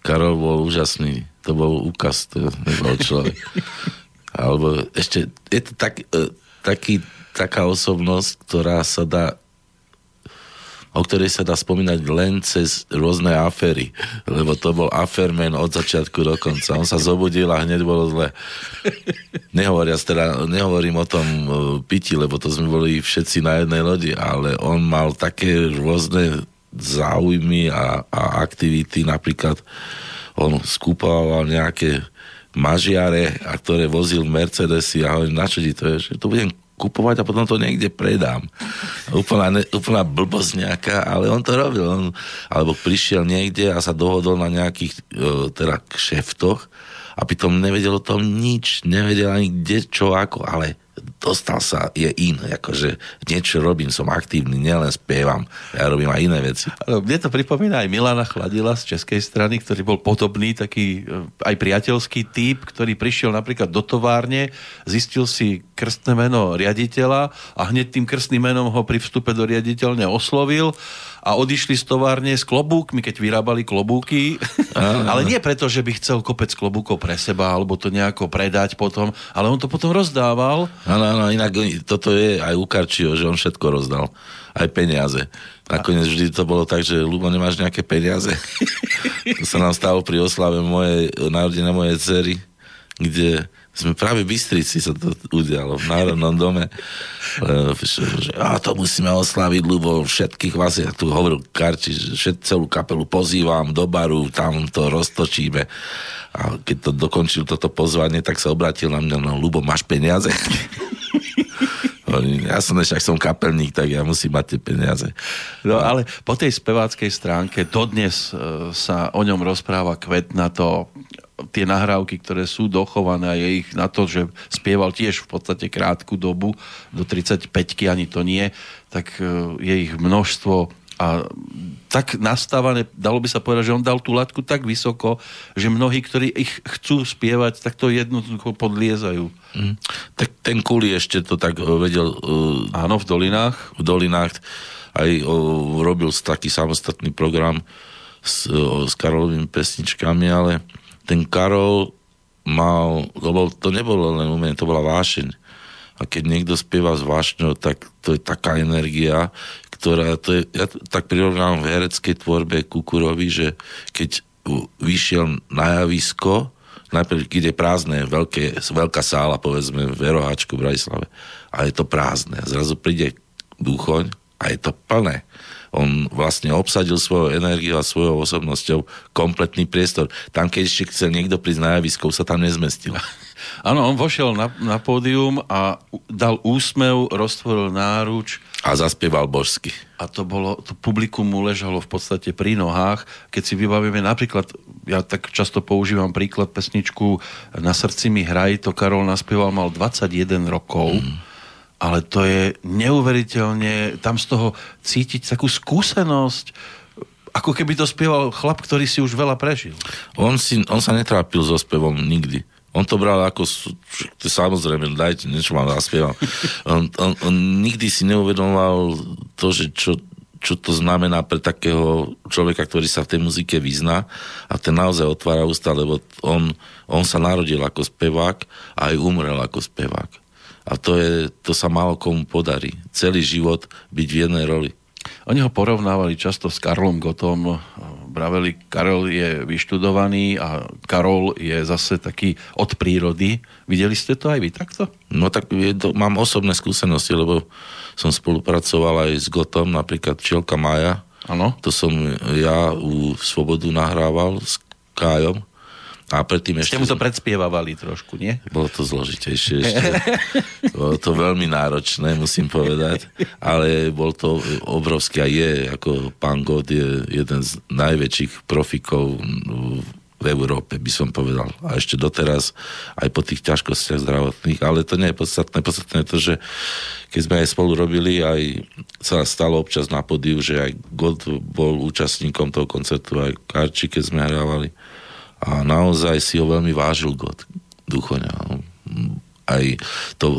Karol bol úžasný. To bol úkaz, to nebol človek. Alebo ešte, je to tak, e, taký, taká osobnosť, ktorá sa dá o ktorej sa dá spomínať len cez rôzne aféry, lebo to bol afermen od začiatku do konca. On sa zobudil a hneď bolo zle. Nehovoria, teda, nehovorím o tom uh, piti, lebo to sme boli všetci na jednej lodi, ale on mal také rôzne záujmy a, a aktivity, napríklad on skúpával nejaké mažiare, a ktoré vozil Mercedesy a hovorím, na čo ti to je? Že to budem kupovať a potom to niekde predám. Úplná, ne, úplná blbosť nejaká, ale on to robil. On, alebo prišiel niekde a sa dohodol na nejakých e, teda kšeftoch a pritom nevedel o tom nič, nevedel ani kde, čo, ako, ale dostal sa, je in, akože niečo robím, som aktívny, nielen spievam, ja robím aj iné veci. Mne to pripomína aj Milana Chladila z českej strany, ktorý bol podobný, taký e, aj priateľský typ, ktorý prišiel napríklad do továrne, zistil si krstné meno riaditeľa a hneď tým krstným menom ho pri vstupe do riaditeľne oslovil a odišli z továrne s klobúkmi, keď vyrábali klobúky. ale nie preto, že by chcel kopec klobúkov pre seba alebo to nejako predať potom, ale on to potom rozdával. Áno, áno, inak toto je aj u Karčio, že on všetko rozdal. Aj peniaze. Nakoniec vždy to bolo tak, že Lubo, nemáš nejaké peniaze? to sa nám stalo pri oslave moje, narodenia mojej cery, kde sme práve v Bystrici sa to udialo, v Národnom dome. Že, a to musíme oslaviť, lebo všetkých vás, ja tu hovoril Karči, že všet, celú kapelu pozývam do baru, tam to roztočíme. A keď to dokončil toto pozvanie, tak sa obratil na mňa, no Lubo, máš peniaze? ja som ešte, ak som kapelník, tak ja musím mať tie peniaze. No ale po tej speváckej stránke dodnes e, sa o ňom rozpráva kvet na to tie nahrávky, ktoré sú dochované a je ich na to, že spieval tiež v podstate krátku dobu, do 35 ani to nie, tak e, je ich množstvo a tak nastávané, dalo by sa povedať, že on dal tú latku tak vysoko, že mnohí, ktorí ich chcú spievať, tak to jednoducho podliezajú. Mm. Tak ten Kuli ešte to tak e, vedel... Uh, Áno, v dolinách. V dolinách aj uh, robil taký samostatný program s, uh, s Karolovými pesničkami, ale ten Karol mal, to, bol, to nebolo len umenie, to bola vášeň. A keď niekto spieva s vášňou, tak to je taká energia, ktorá, to je, ja tak prirovnám v hereckej tvorbe Kukurovi, že keď vyšiel na javisko, najprv, je prázdne, veľké, veľká sála, povedzme, v Eroháčku v Bratislave, a je to prázdne. Zrazu príde duchoň a je to plné on vlastne obsadil svojou energiou a svojou osobnosťou kompletný priestor. Tam, keď ešte chcel niekto prísť na javisko, sa tam nezmestil. Áno, on vošiel na, na pódium a dal úsmev, roztvoril náruč. A zaspieval božsky. A to bolo, to publikum mu ležalo v podstate pri nohách. Keď si vybavíme napríklad, ja tak často používam príklad pesničku Na srdci mi hraj, to Karol naspieval, mal 21 rokov. Mm ale to je neuveriteľne, tam z toho cítiť takú skúsenosť, ako keby to spieval chlap, ktorý si už veľa prežil. On, si, on sa netrápil so spevom nikdy. On to bral ako, samozrejme, dajte, niečo vám zaspievam. On, on, on nikdy si neuvedomoval to, že čo, čo to znamená pre takého človeka, ktorý sa v tej muzike vyzná a ten naozaj otvára ústa, lebo on, on sa narodil ako spevák a aj umrel ako spevák. A to, je, to sa málo komu podarí. Celý život byť v jednej roli. Oni ho porovnávali často s Karlom Gotom. Braveli, Karol je vyštudovaný a Karol je zase taký od prírody. Videli ste to aj vy takto? No tak je to, mám osobné skúsenosti, lebo som spolupracoval aj s Gotom, napríklad Čielka Maja. Ano. To som ja u Svobodu nahrával s Kájom A predtým ešte... Ste mu to predspievavali trošku, nie? Bolo to zložitejšie ešte. bolo to veľmi náročné, musím povedať. Ale bol to obrovský a je, ako pán God je jeden z najväčších profikov v Európe, by som povedal. A ešte doteraz, aj po tých ťažkostiach zdravotných, ale to nie je podstatné. Podstatné je to, že keď sme aj spolu robili, aj sa stalo občas na podiu, že aj God bol účastníkom toho koncertu, aj Karči, keď sme hrávali a naozaj si ho veľmi vážil God, Duchoňa. Aj to,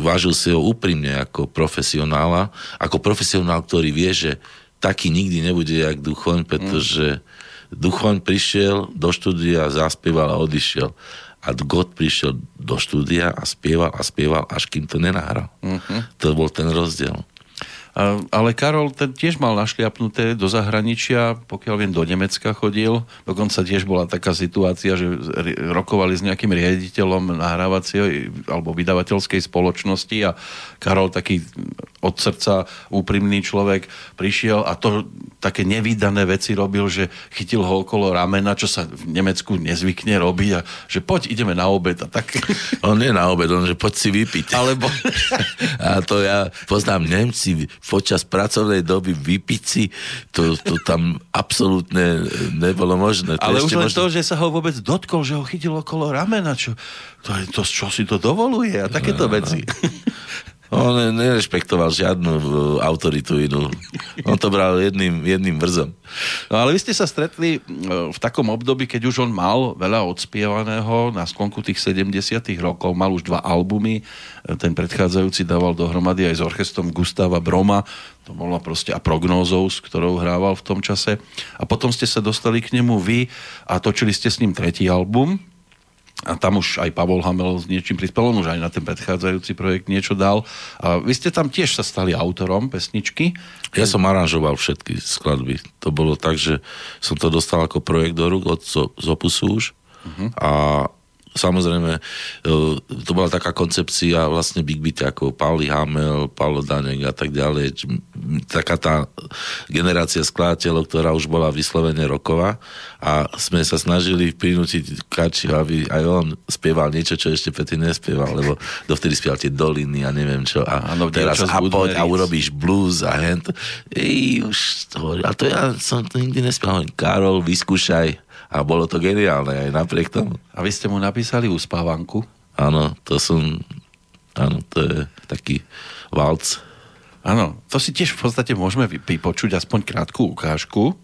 vážil si ho úprimne ako profesionála, ako profesionál, ktorý vie, že taký nikdy nebude jak Duchoň, pretože Duchoň prišiel do štúdia, zaspieval a odišiel. A God prišiel do štúdia a spieval a spieval, až kým to nenahral. Uh-huh. To bol ten rozdiel. Ale Karol ten tiež mal našliapnuté do zahraničia, pokiaľ viem, do Nemecka chodil. Dokonca tiež bola taká situácia, že rokovali s nejakým riaditeľom nahrávacej alebo vydavateľskej spoločnosti a Karol taký od srdca úprimný človek prišiel a to také nevydané veci robil, že chytil ho okolo ramena, čo sa v Nemecku nezvykne robiť a že poď, ideme na obed a tak. On nie na obed, on že poď si vypiť. Alebo... a to ja poznám Nemci počas pracovnej doby vypiť si, to, to tam absolútne nebolo možné. To Ale už len možno... to, že sa ho vôbec dotkol, že ho chytil okolo ramena, čo, to je to, čo si to dovoluje a takéto veci. On nerešpektoval žiadnu uh, autoritu inú. On to bral jedným, jedným vrzom. No ale vy ste sa stretli uh, v takom období, keď už on mal veľa odspievaného na sklonku tých 70 rokov, mal už dva albumy, uh, ten predchádzajúci dával dohromady aj s orchestrom Gustava Broma, to bola proste a prognózou, s ktorou hrával v tom čase. A potom ste sa dostali k nemu vy a točili ste s ním tretí album, a tam už aj Pavol Hamel s niečím prispel, on už aj na ten predchádzajúci projekt niečo dal. A vy ste tam tiež sa stali autorom pesničky. Ja som aranžoval všetky skladby. To bolo tak, že som to dostal ako projekt do rúk od Zopusu už. Uh-huh. A samozrejme, e, to bola taká koncepcia vlastne Big Beat ako Pauli Hamel, Paulo Danek a tak ďalej. Taká tá generácia skladateľov, ktorá už bola vyslovene roková a sme sa snažili prinútiť Kači, aby aj on spieval niečo, čo ešte Pety nespieval, lebo dovtedy spieval tie doliny a neviem čo. A ano, teraz a poď a urobíš blues a hent. Ej, už to, a to ja som to nikdy nespieval. Karol, vyskúšaj a bolo to geniálne aj napriek tomu. A vy ste mu napísali uspávanku? Áno, to som... Áno, to je taký valc. Áno, to si tiež v podstate môžeme vypočuť aspoň krátku ukážku.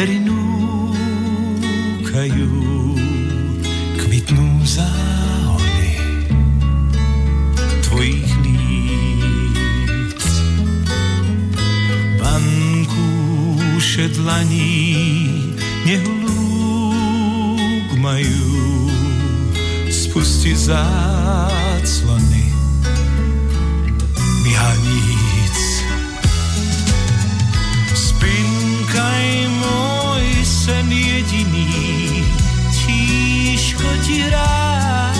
perinúkajú, kvitnú záhony tvojich líc. Bankúše dlaní nehlúk majú, spusti záclony myhaní. Aj môj sen jediný tížko ti rád.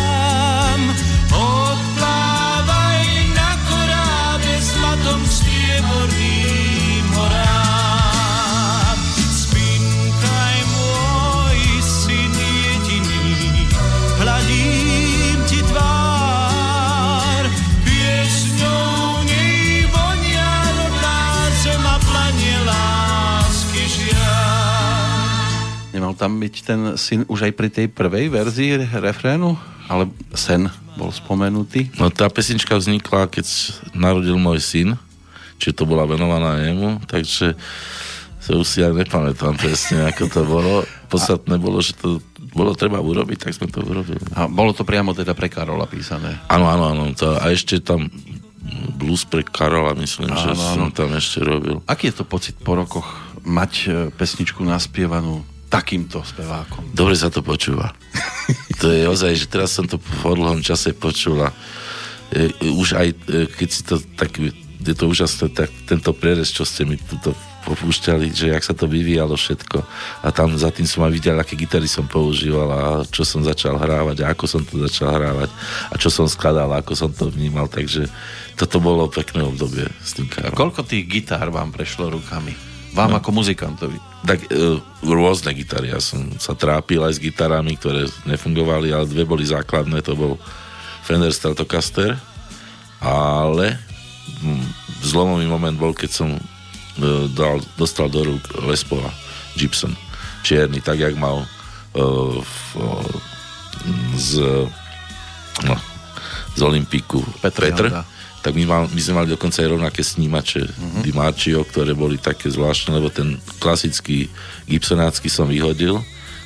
Syn už aj pri tej prvej verzii refrénu? Ale sen bol spomenutý? No tá pesnička vznikla, keď narodil môj syn, či to bola venovaná jemu, takže sa už si aj nepamätám presne, ako to bolo. Podstatné bolo, že to bolo treba urobiť, tak sme to urobili. A bolo to priamo teda pre Karola písané? Áno, áno, áno. To, a ešte tam blues pre Karola, myslím, áno, že áno. som tam ešte robil. Aký je to pocit po rokoch mať e, pesničku naspievanú takýmto spevákom. Dobre sa to počúva. to je ozaj, že teraz som to po dlhom čase počula. E, už aj e, keď si to tak je to úžasné, tak tento prerez, čo ste mi tuto popúšťali, že jak sa to vyvíjalo všetko. A tam za tým som aj videl, aké gitary som používal a čo som začal hrávať a ako som to začal hrávať a čo som skladal a ako som to vnímal. Takže toto bolo pekné obdobie s tým A koľko tých gitár vám prešlo rukami? Vám no. ako muzikantovi? Tak e, rôzne gitary. Ja som sa trápil aj s gitarami, ktoré nefungovali, ale dve boli základné. To bol Fender Stratocaster, ale hm, zlomový moment bol, keď som e, dal, dostal do rúk Lespova Gibson čierny, tak jak mal uh, v, uh, z, no, z Olympiku Petr, Petr tak my, mal, my sme mali dokonca aj rovnaké snímače uh-huh. Di Marcio, ktoré boli také zvláštne, lebo ten klasický Gibsonácky som vyhodil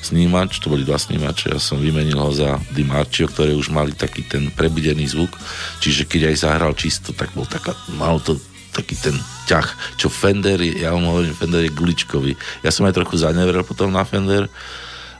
snímač, to boli dva snímače, ja som vymenil ho za Di Marcio, ktoré už mali taký ten prebudený zvuk, čiže keď aj zahral čisto, tak bol taká, malo to taký ten ťah, čo Fender ja vám hovorím, Fender je guličkový. Ja som aj trochu zaneveril potom na Fender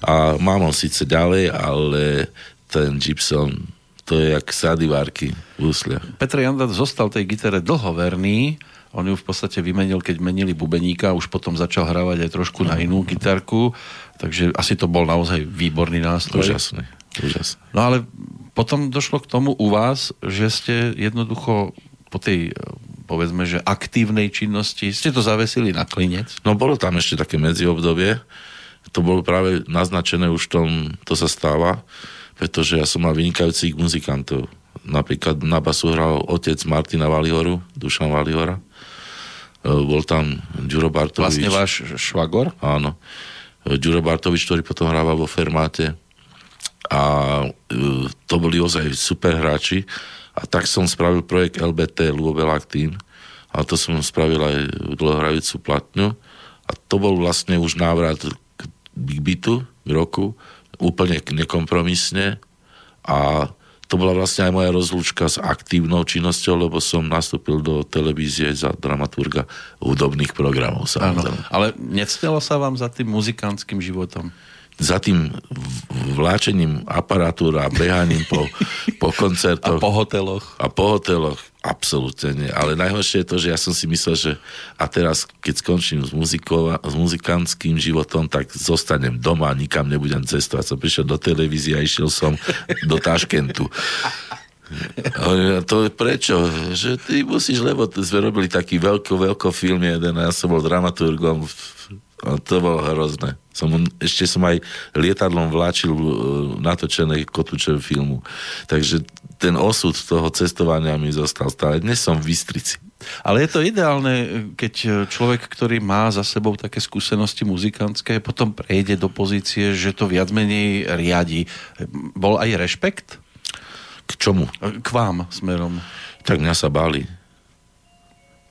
a mám ho síce ďalej, ale ten Gibson to je jak sadivárky v úsliach. Petr Janda zostal tej gitare dlho verný, on ju v podstate vymenil, keď menili bubeníka, už potom začal hrávať aj trošku na inú gitarku, takže asi to bol naozaj výborný nástroj. Úžasný, úžasný. No ale potom došlo k tomu u vás, že ste jednoducho po tej povedzme, že aktívnej činnosti ste to zavesili na klinec? No bolo tam ešte také medziobdobie, to bolo práve naznačené už tom, to sa stáva, pretože ja som mal vynikajúcich muzikantov. Napríklad na basu hral otec Martina Valihoru, Dušan Valihora. E, bol tam Ďuro Bartovič. Vlastne váš švagor? Áno. E, Ďuro Bartovič, ktorý potom hrával vo Fermáte. A e, to boli ozaj super hráči. A tak som spravil projekt LBT Luobel Actin. A to som spravil aj dlhohrajúcu platňu. A to bol vlastne už návrat k Big Beatu, k roku úplne nekompromisne a to bola vlastne aj moja rozlúčka s aktívnou činnosťou, lebo som nastúpil do televízie za dramaturga hudobných programov. Samozrejme. Ale nectelo sa vám za tým muzikantským životom? Za tým vláčením aparatúra a behaním po, po koncertoch. A po hoteloch. A po hoteloch, absolútne nie. Ale najhoršie je to, že ja som si myslel, že a teraz, keď skončím s, muzikou, s muzikantským životom, tak zostanem doma nikam nebudem cestovať. Som prišiel do televízie a išiel som do Taškentu. A to je prečo? Že ty musíš, lebo sme robili taký veľko, veľko film jeden a ja som bol dramaturgom to bolo hrozné. Som, ešte som aj lietadlom vláčil uh, natočené kotúče filmu. Takže ten osud toho cestovania mi zostal stále. Dnes som v Bystrici. Ale je to ideálne, keď človek, ktorý má za sebou také skúsenosti muzikantské, potom prejde do pozície, že to viac menej riadi. Bol aj rešpekt? K čomu? K vám smerom. Tak mňa sa báli.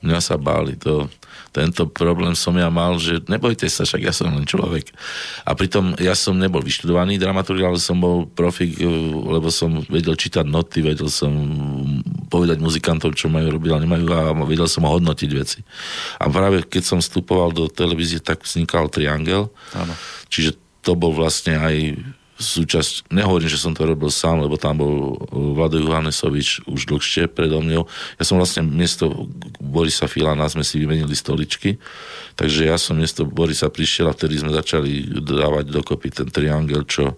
Mňa sa báli. To, tento problém som ja mal, že nebojte sa, však ja som len človek. A pritom ja som nebol vyštudovaný dramaturg, ale som bol profik, eh, lebo som vedel čítať noty, vedel som povedať muzikantom, čo majú robiť, ale nemajú a vedel som hodnotiť veci. A práve keď som vstupoval do televízie, tak vznikal Triangel. Áno. Čiže to bol vlastne aj súčasť, nehovorím, že som to robil sám, lebo tam bol uh, Vlado Johannesovič už dlhšie predo mňou. Ja som vlastne miesto Borisa Filana sme si vymenili stoličky, takže ja som miesto Borisa prišiel a vtedy sme začali dávať dokopy ten triangel, čo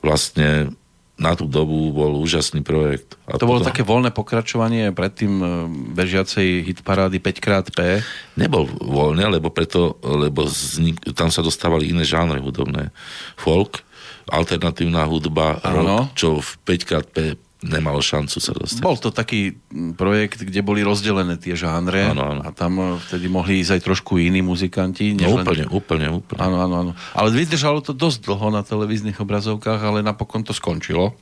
vlastne na tú dobu bol úžasný projekt. A to bolo také voľné pokračovanie predtým uh, bežiacej hitparády 5xP? Nebol voľné, lebo preto, lebo znik, tam sa dostávali iné žánre hudobné. Folk, alternatívna hudba, rock, čo v 5 nemalo šancu sa dostať. Bol to taký projekt, kde boli rozdelené tie žánre ano, ano. a tam e, vtedy mohli ísť aj trošku iní muzikanti. Než no úplne, len... úplne, úplne. Áno, áno, áno. Ale vydržalo to dosť dlho na televíznych obrazovkách, ale napokon to skončilo.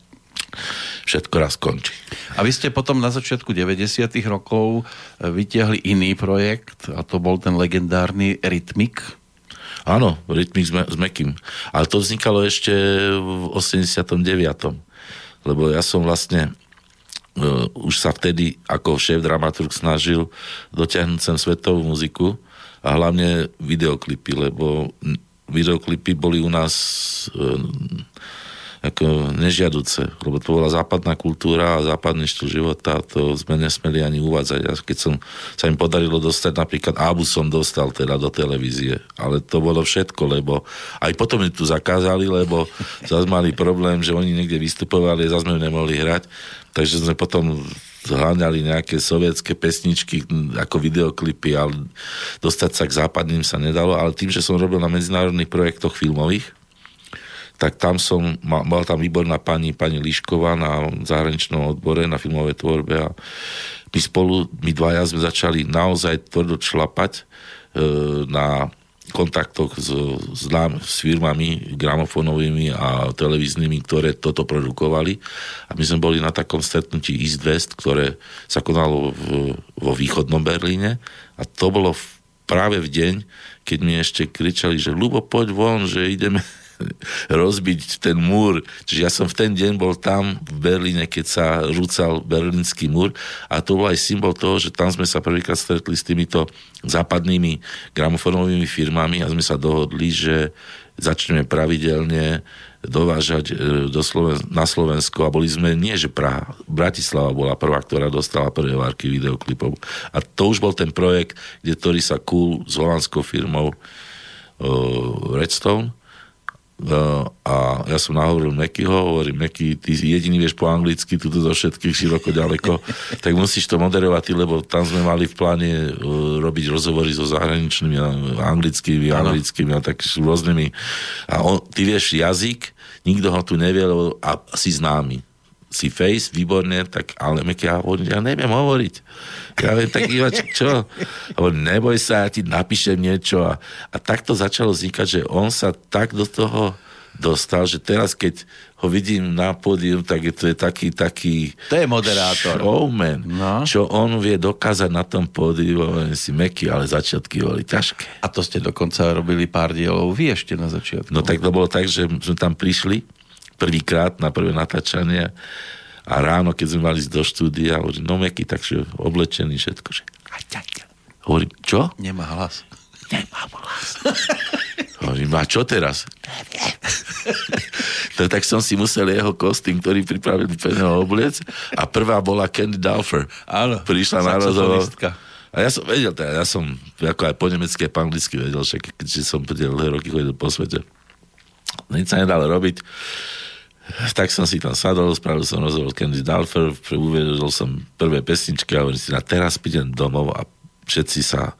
Všetko raz skončí. A vy ste potom na začiatku 90 rokov e, vytiahli iný projekt a to bol ten legendárny Rytmik, Áno, rytmik s, Mekým. Ale to vznikalo ešte v 89. Lebo ja som vlastne uh, už sa vtedy ako šéf dramaturg snažil dotiahnuť sem svetovú muziku a hlavne videoklipy, lebo videoklipy boli u nás uh, ako nežiaduce, lebo to bola západná kultúra a západný štýl života, to sme nesmeli ani uvádzať. A keď som, sa im podarilo dostať, napríklad Abu som dostal teda do televízie, ale to bolo všetko, lebo aj potom mi tu zakázali, lebo zase mali problém, že oni niekde vystupovali a zase sme nemohli hrať, takže sme potom zháňali nejaké sovietské pesničky ako videoklipy, ale dostať sa k západným sa nedalo, ale tým, že som robil na medzinárodných projektoch filmových, tak tam som, bola tam výborná pani, pani Lišková na zahraničnom odbore, na filmovej tvorbe a my spolu, my dvaja sme začali naozaj tvrdo člapať e, na kontaktoch s, s, nám, s firmami gramofónovými a televíznymi, ktoré toto produkovali. A my sme boli na takom stretnutí East West, ktoré sa konalo v, vo východnom Berlíne. A to bolo v, práve v deň, keď mi ešte kričali, že Lubo, poď von, že ideme rozbiť ten múr. Čiže ja som v ten deň bol tam v Berlíne, keď sa rúcal berlínsky múr a to bol aj symbol toho, že tam sme sa prvýkrát stretli s týmito západnými gramofonovými firmami a sme sa dohodli, že začneme pravidelne dovážať e, do Sloven- na Slovensko a boli sme, nie že Praha, Bratislava bola prvá, ktorá dostala prvé várky videoklipov. A to už bol ten projekt, kde Torisa Cool s holandskou firmou uh, Redstone a ja som nahovoril Mekyho, hovorím, Meky, ty jediný vieš po anglicky, tuto zo všetkých široko ďaleko, tak musíš to moderovať, lebo tam sme mali v pláne uh, robiť rozhovory so zahraničnými, anglickými, anglickými a tak rôznymi. A on, ty vieš jazyk, nikto ho tu nevie, lebo a si známy si face, výborne, tak ale ja hovorím, ja neviem hovoriť. Ja viem, tak iba čo? Hovorím, neboj sa, ja ti napíšem niečo. A, a takto začalo vznikať, že on sa tak do toho dostal, že teraz keď ho vidím na pódium, tak je to je taký, taký... To je moderátor. Showman. No. Čo on vie dokázať na tom pódiu, si meky, ale začiatky boli ťažké. A to ste dokonca robili pár dielov vy ešte na začiatku. No tak to bolo tak, že sme tam prišli prvýkrát na prvé natáčanie a ráno, keď sme mali ísť do štúdia, hovorím, no meky, takže oblečený všetko, že hovorím, čo? Nemá hlas. Nemá hlas. hovorím, a čo teraz? no, tak som si musel jeho kostým, ktorý pripravili pre neho obliec a prvá bola Candy Dalfer. Áno, Prišla na rozhovor. A ja som vedel, teda, ja som ako aj po nemecky a po anglicky vedel, že keďže som dlhé roky chodil po svete. Nič sa nedalo robiť tak som si tam sadol, spravil som rozhovor Candy Dalfer, uvedol som prvé pesničky a hovorím si, na teraz prídem domov a všetci sa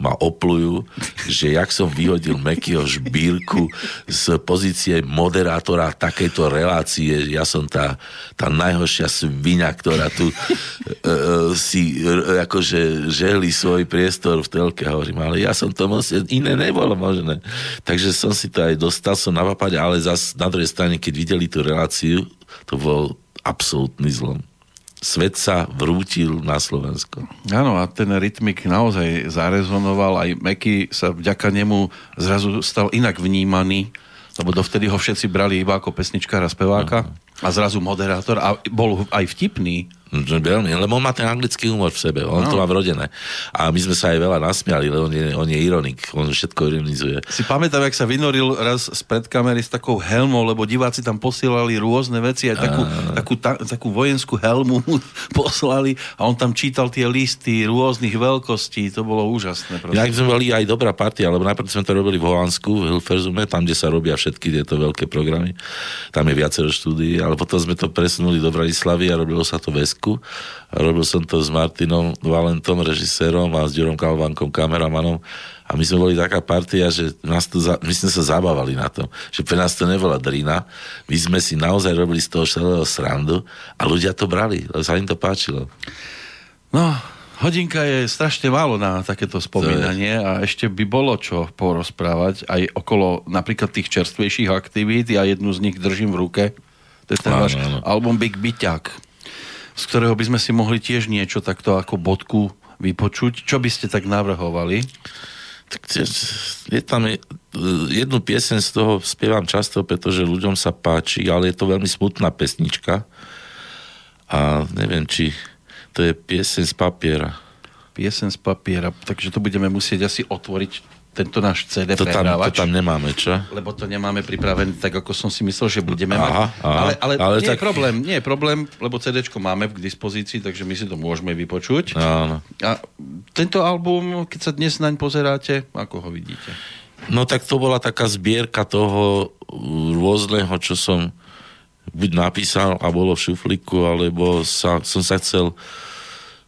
ma oplujú, že jak som vyhodil Mekyho žbírku z pozície moderátora takejto relácie, ja som tá, tá najhoršia svinia, ktorá tu uh, si uh, akože žehli svoj priestor v telke, hovorím, ale ja som to moc, iné nebolo možné. Takže som si to aj dostal, som na ale zas na druhej strane, keď videli tú reláciu, to bol absolútny zlom svet sa vrútil na Slovensko. Áno, a ten rytmik naozaj zarezonoval, aj Meky sa vďaka nemu zrazu stal inak vnímaný, lebo dovtedy ho všetci brali iba ako pesničkára, speváka a zrazu moderátor a bol aj vtipný Veľmi, lebo on má ten anglický humor v sebe, on no. to má vrodené. A my sme sa aj veľa nasmiali, lebo on je, on je ironik, on všetko ironizuje. Si pamätám, jak sa vynoril raz z predkamery s takou helmou, lebo diváci tam posielali rôzne veci, aj takú, takú, ta, takú vojenskú helmu poslali a on tam čítal tie listy rôznych veľkostí, to bolo úžasné. Ja sme boli aj dobrá partia, lebo najprv sme to robili v Holandsku, v Hilferzume, tam, kde sa robia všetky tieto veľké programy. Tam je viacero štúdií, ale potom sme to presunuli do Bratislavy a robilo sa to v Česku. A robil som to s Martinom Valentom, režisérom a s Ďurom Kalvankom, kameramanom. A my sme boli taká partia, že nás to, my sme sa zabávali na tom. Že pre nás to nebola drina. My sme si naozaj robili z toho celého srandu a ľudia to brali, lebo sa im to páčilo. No, hodinka je strašne málo na takéto spomínanie a ešte by bolo čo porozprávať aj okolo napríklad tých čerstvejších aktivít. Ja jednu z nich držím v ruke. To je ten váš album Big Byťak z ktorého by sme si mohli tiež niečo takto ako bodku vypočuť. Čo by ste tak navrhovali? Tak je tam jednu piesen z toho spievam často, pretože ľuďom sa páči, ale je to veľmi smutná pesnička. A neviem, či to je piesen z papiera. Piesen z papiera, takže to budeme musieť asi otvoriť tento náš CD To tam, to prehrávač. tam nemáme, čo? lebo to nemáme pripravené tak, ako som si myslel, že budeme Aha, mať. aha. ale, ale, Ale nie tak- je problém, nie je problém, lebo CD máme k dispozícii, takže my si to môžeme vypočuť. Áno. A tento album, keď sa dnes naň pozeráte, ako ho vidíte? No tak to bola taká zbierka toho rôzneho, čo som buď napísal a bolo v šuflíku, alebo sa, som sa chcel,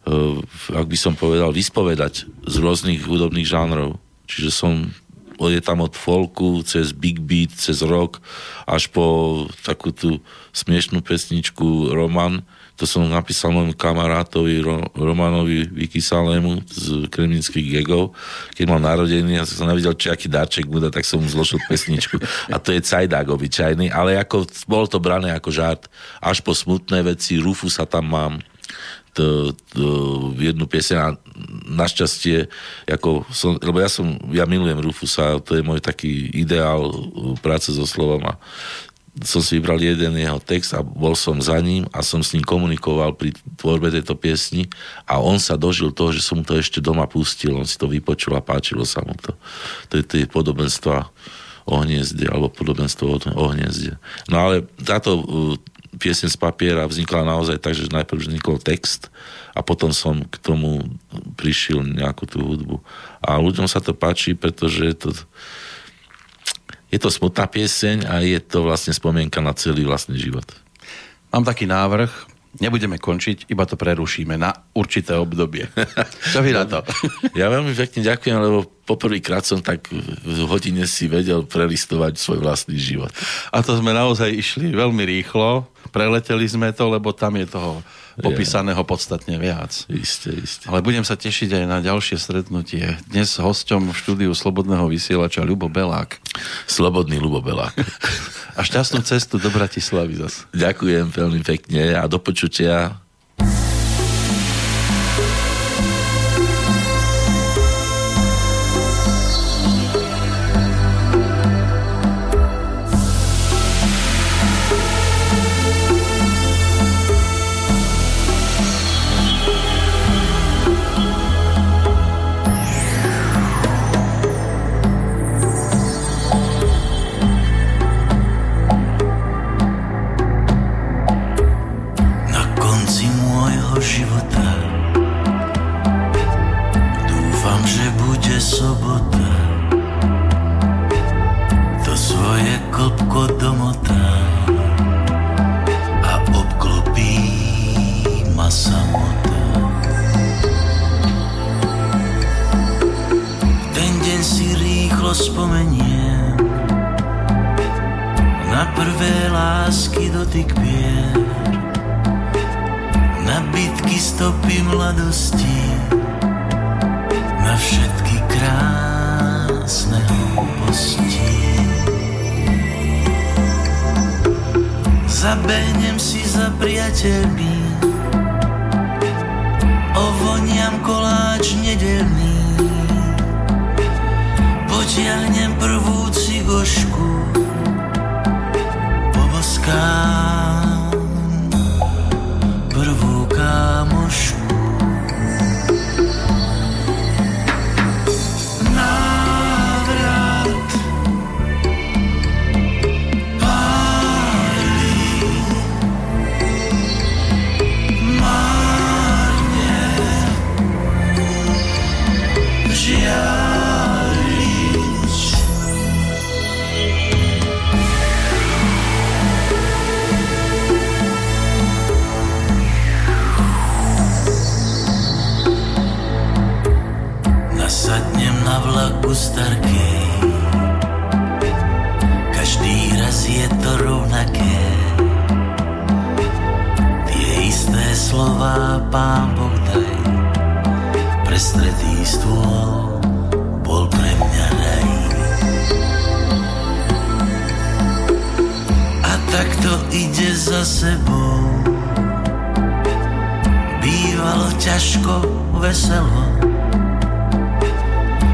uh, ak by som povedal, vyspovedať z rôznych hudobných žánrov. Čiže som je tam od folku, cez big beat, cez rock, až po takú tú smiešnú pesničku Roman. To som napísal môjmu kamarátovi Ro, Romanovi Vykysalému z kremnických gegov. Keď mal narodeniny a som nevidel, či aký dáček bude, tak som mu zložil pesničku. A to je Cajdák obyčajný, ale ako, bolo to brané ako žart. Až po smutné veci, Rufusa tam mám, to, to, jednu pieseň a našťastie, ako som, lebo ja som, ja milujem Rufusa, to je môj taký ideál uh, práce so slovom a som si vybral jeden jeho text a bol som za ním a som s ním komunikoval pri tvorbe tejto piesni a on sa dožil toho, že som mu to ešte doma pustil, on si to vypočul a páčilo sa mu to. To je tie podobenstva o hniezde, alebo podobenstvo o, hniezde. No ale táto piesen z papiera vznikla naozaj tak, že najprv vznikol text a potom som k tomu prišiel nejakú tú hudbu. A ľuďom sa to páči, pretože je to, je to smutná pieseň a je to vlastne spomienka na celý vlastný život. Mám taký návrh, nebudeme končiť, iba to prerušíme na určité obdobie. Čo vy na to? Ja veľmi pekne ďakujem, lebo poprvýkrát som tak v hodine si vedel prelistovať svoj vlastný život. A to sme naozaj išli veľmi rýchlo, preleteli sme to, lebo tam je toho popísaného podstatne viac. Isté, isté. Ale budem sa tešiť aj na ďalšie stretnutie. Dnes hosťom v štúdiu Slobodného vysielača Ľubo Belák. Slobodný Lubo Belák. A šťastnú cestu do Bratislavy zas. Ďakujem veľmi pekne a do počutia. Dotyk pier na bitky stopy mladosti, na všetky krásne hlúposti. Zabehnem si za priateľmi, ovoniam koláč nedelný, potiahnem prvú cigošku, Ah. Za sebou. Bývalo ťažko, veselo.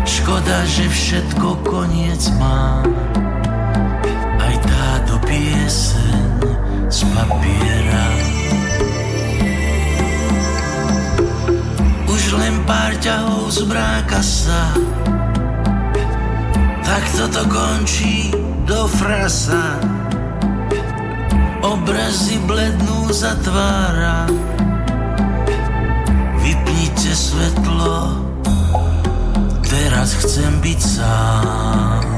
Škoda, že všetko koniec má. Aj táto pieseň z papiera. Už len pár ťahov z mráka sa. Tak toto končí do frasa Obrazy blednú zatvára Vypnite svetlo. Teraz chcem byť sám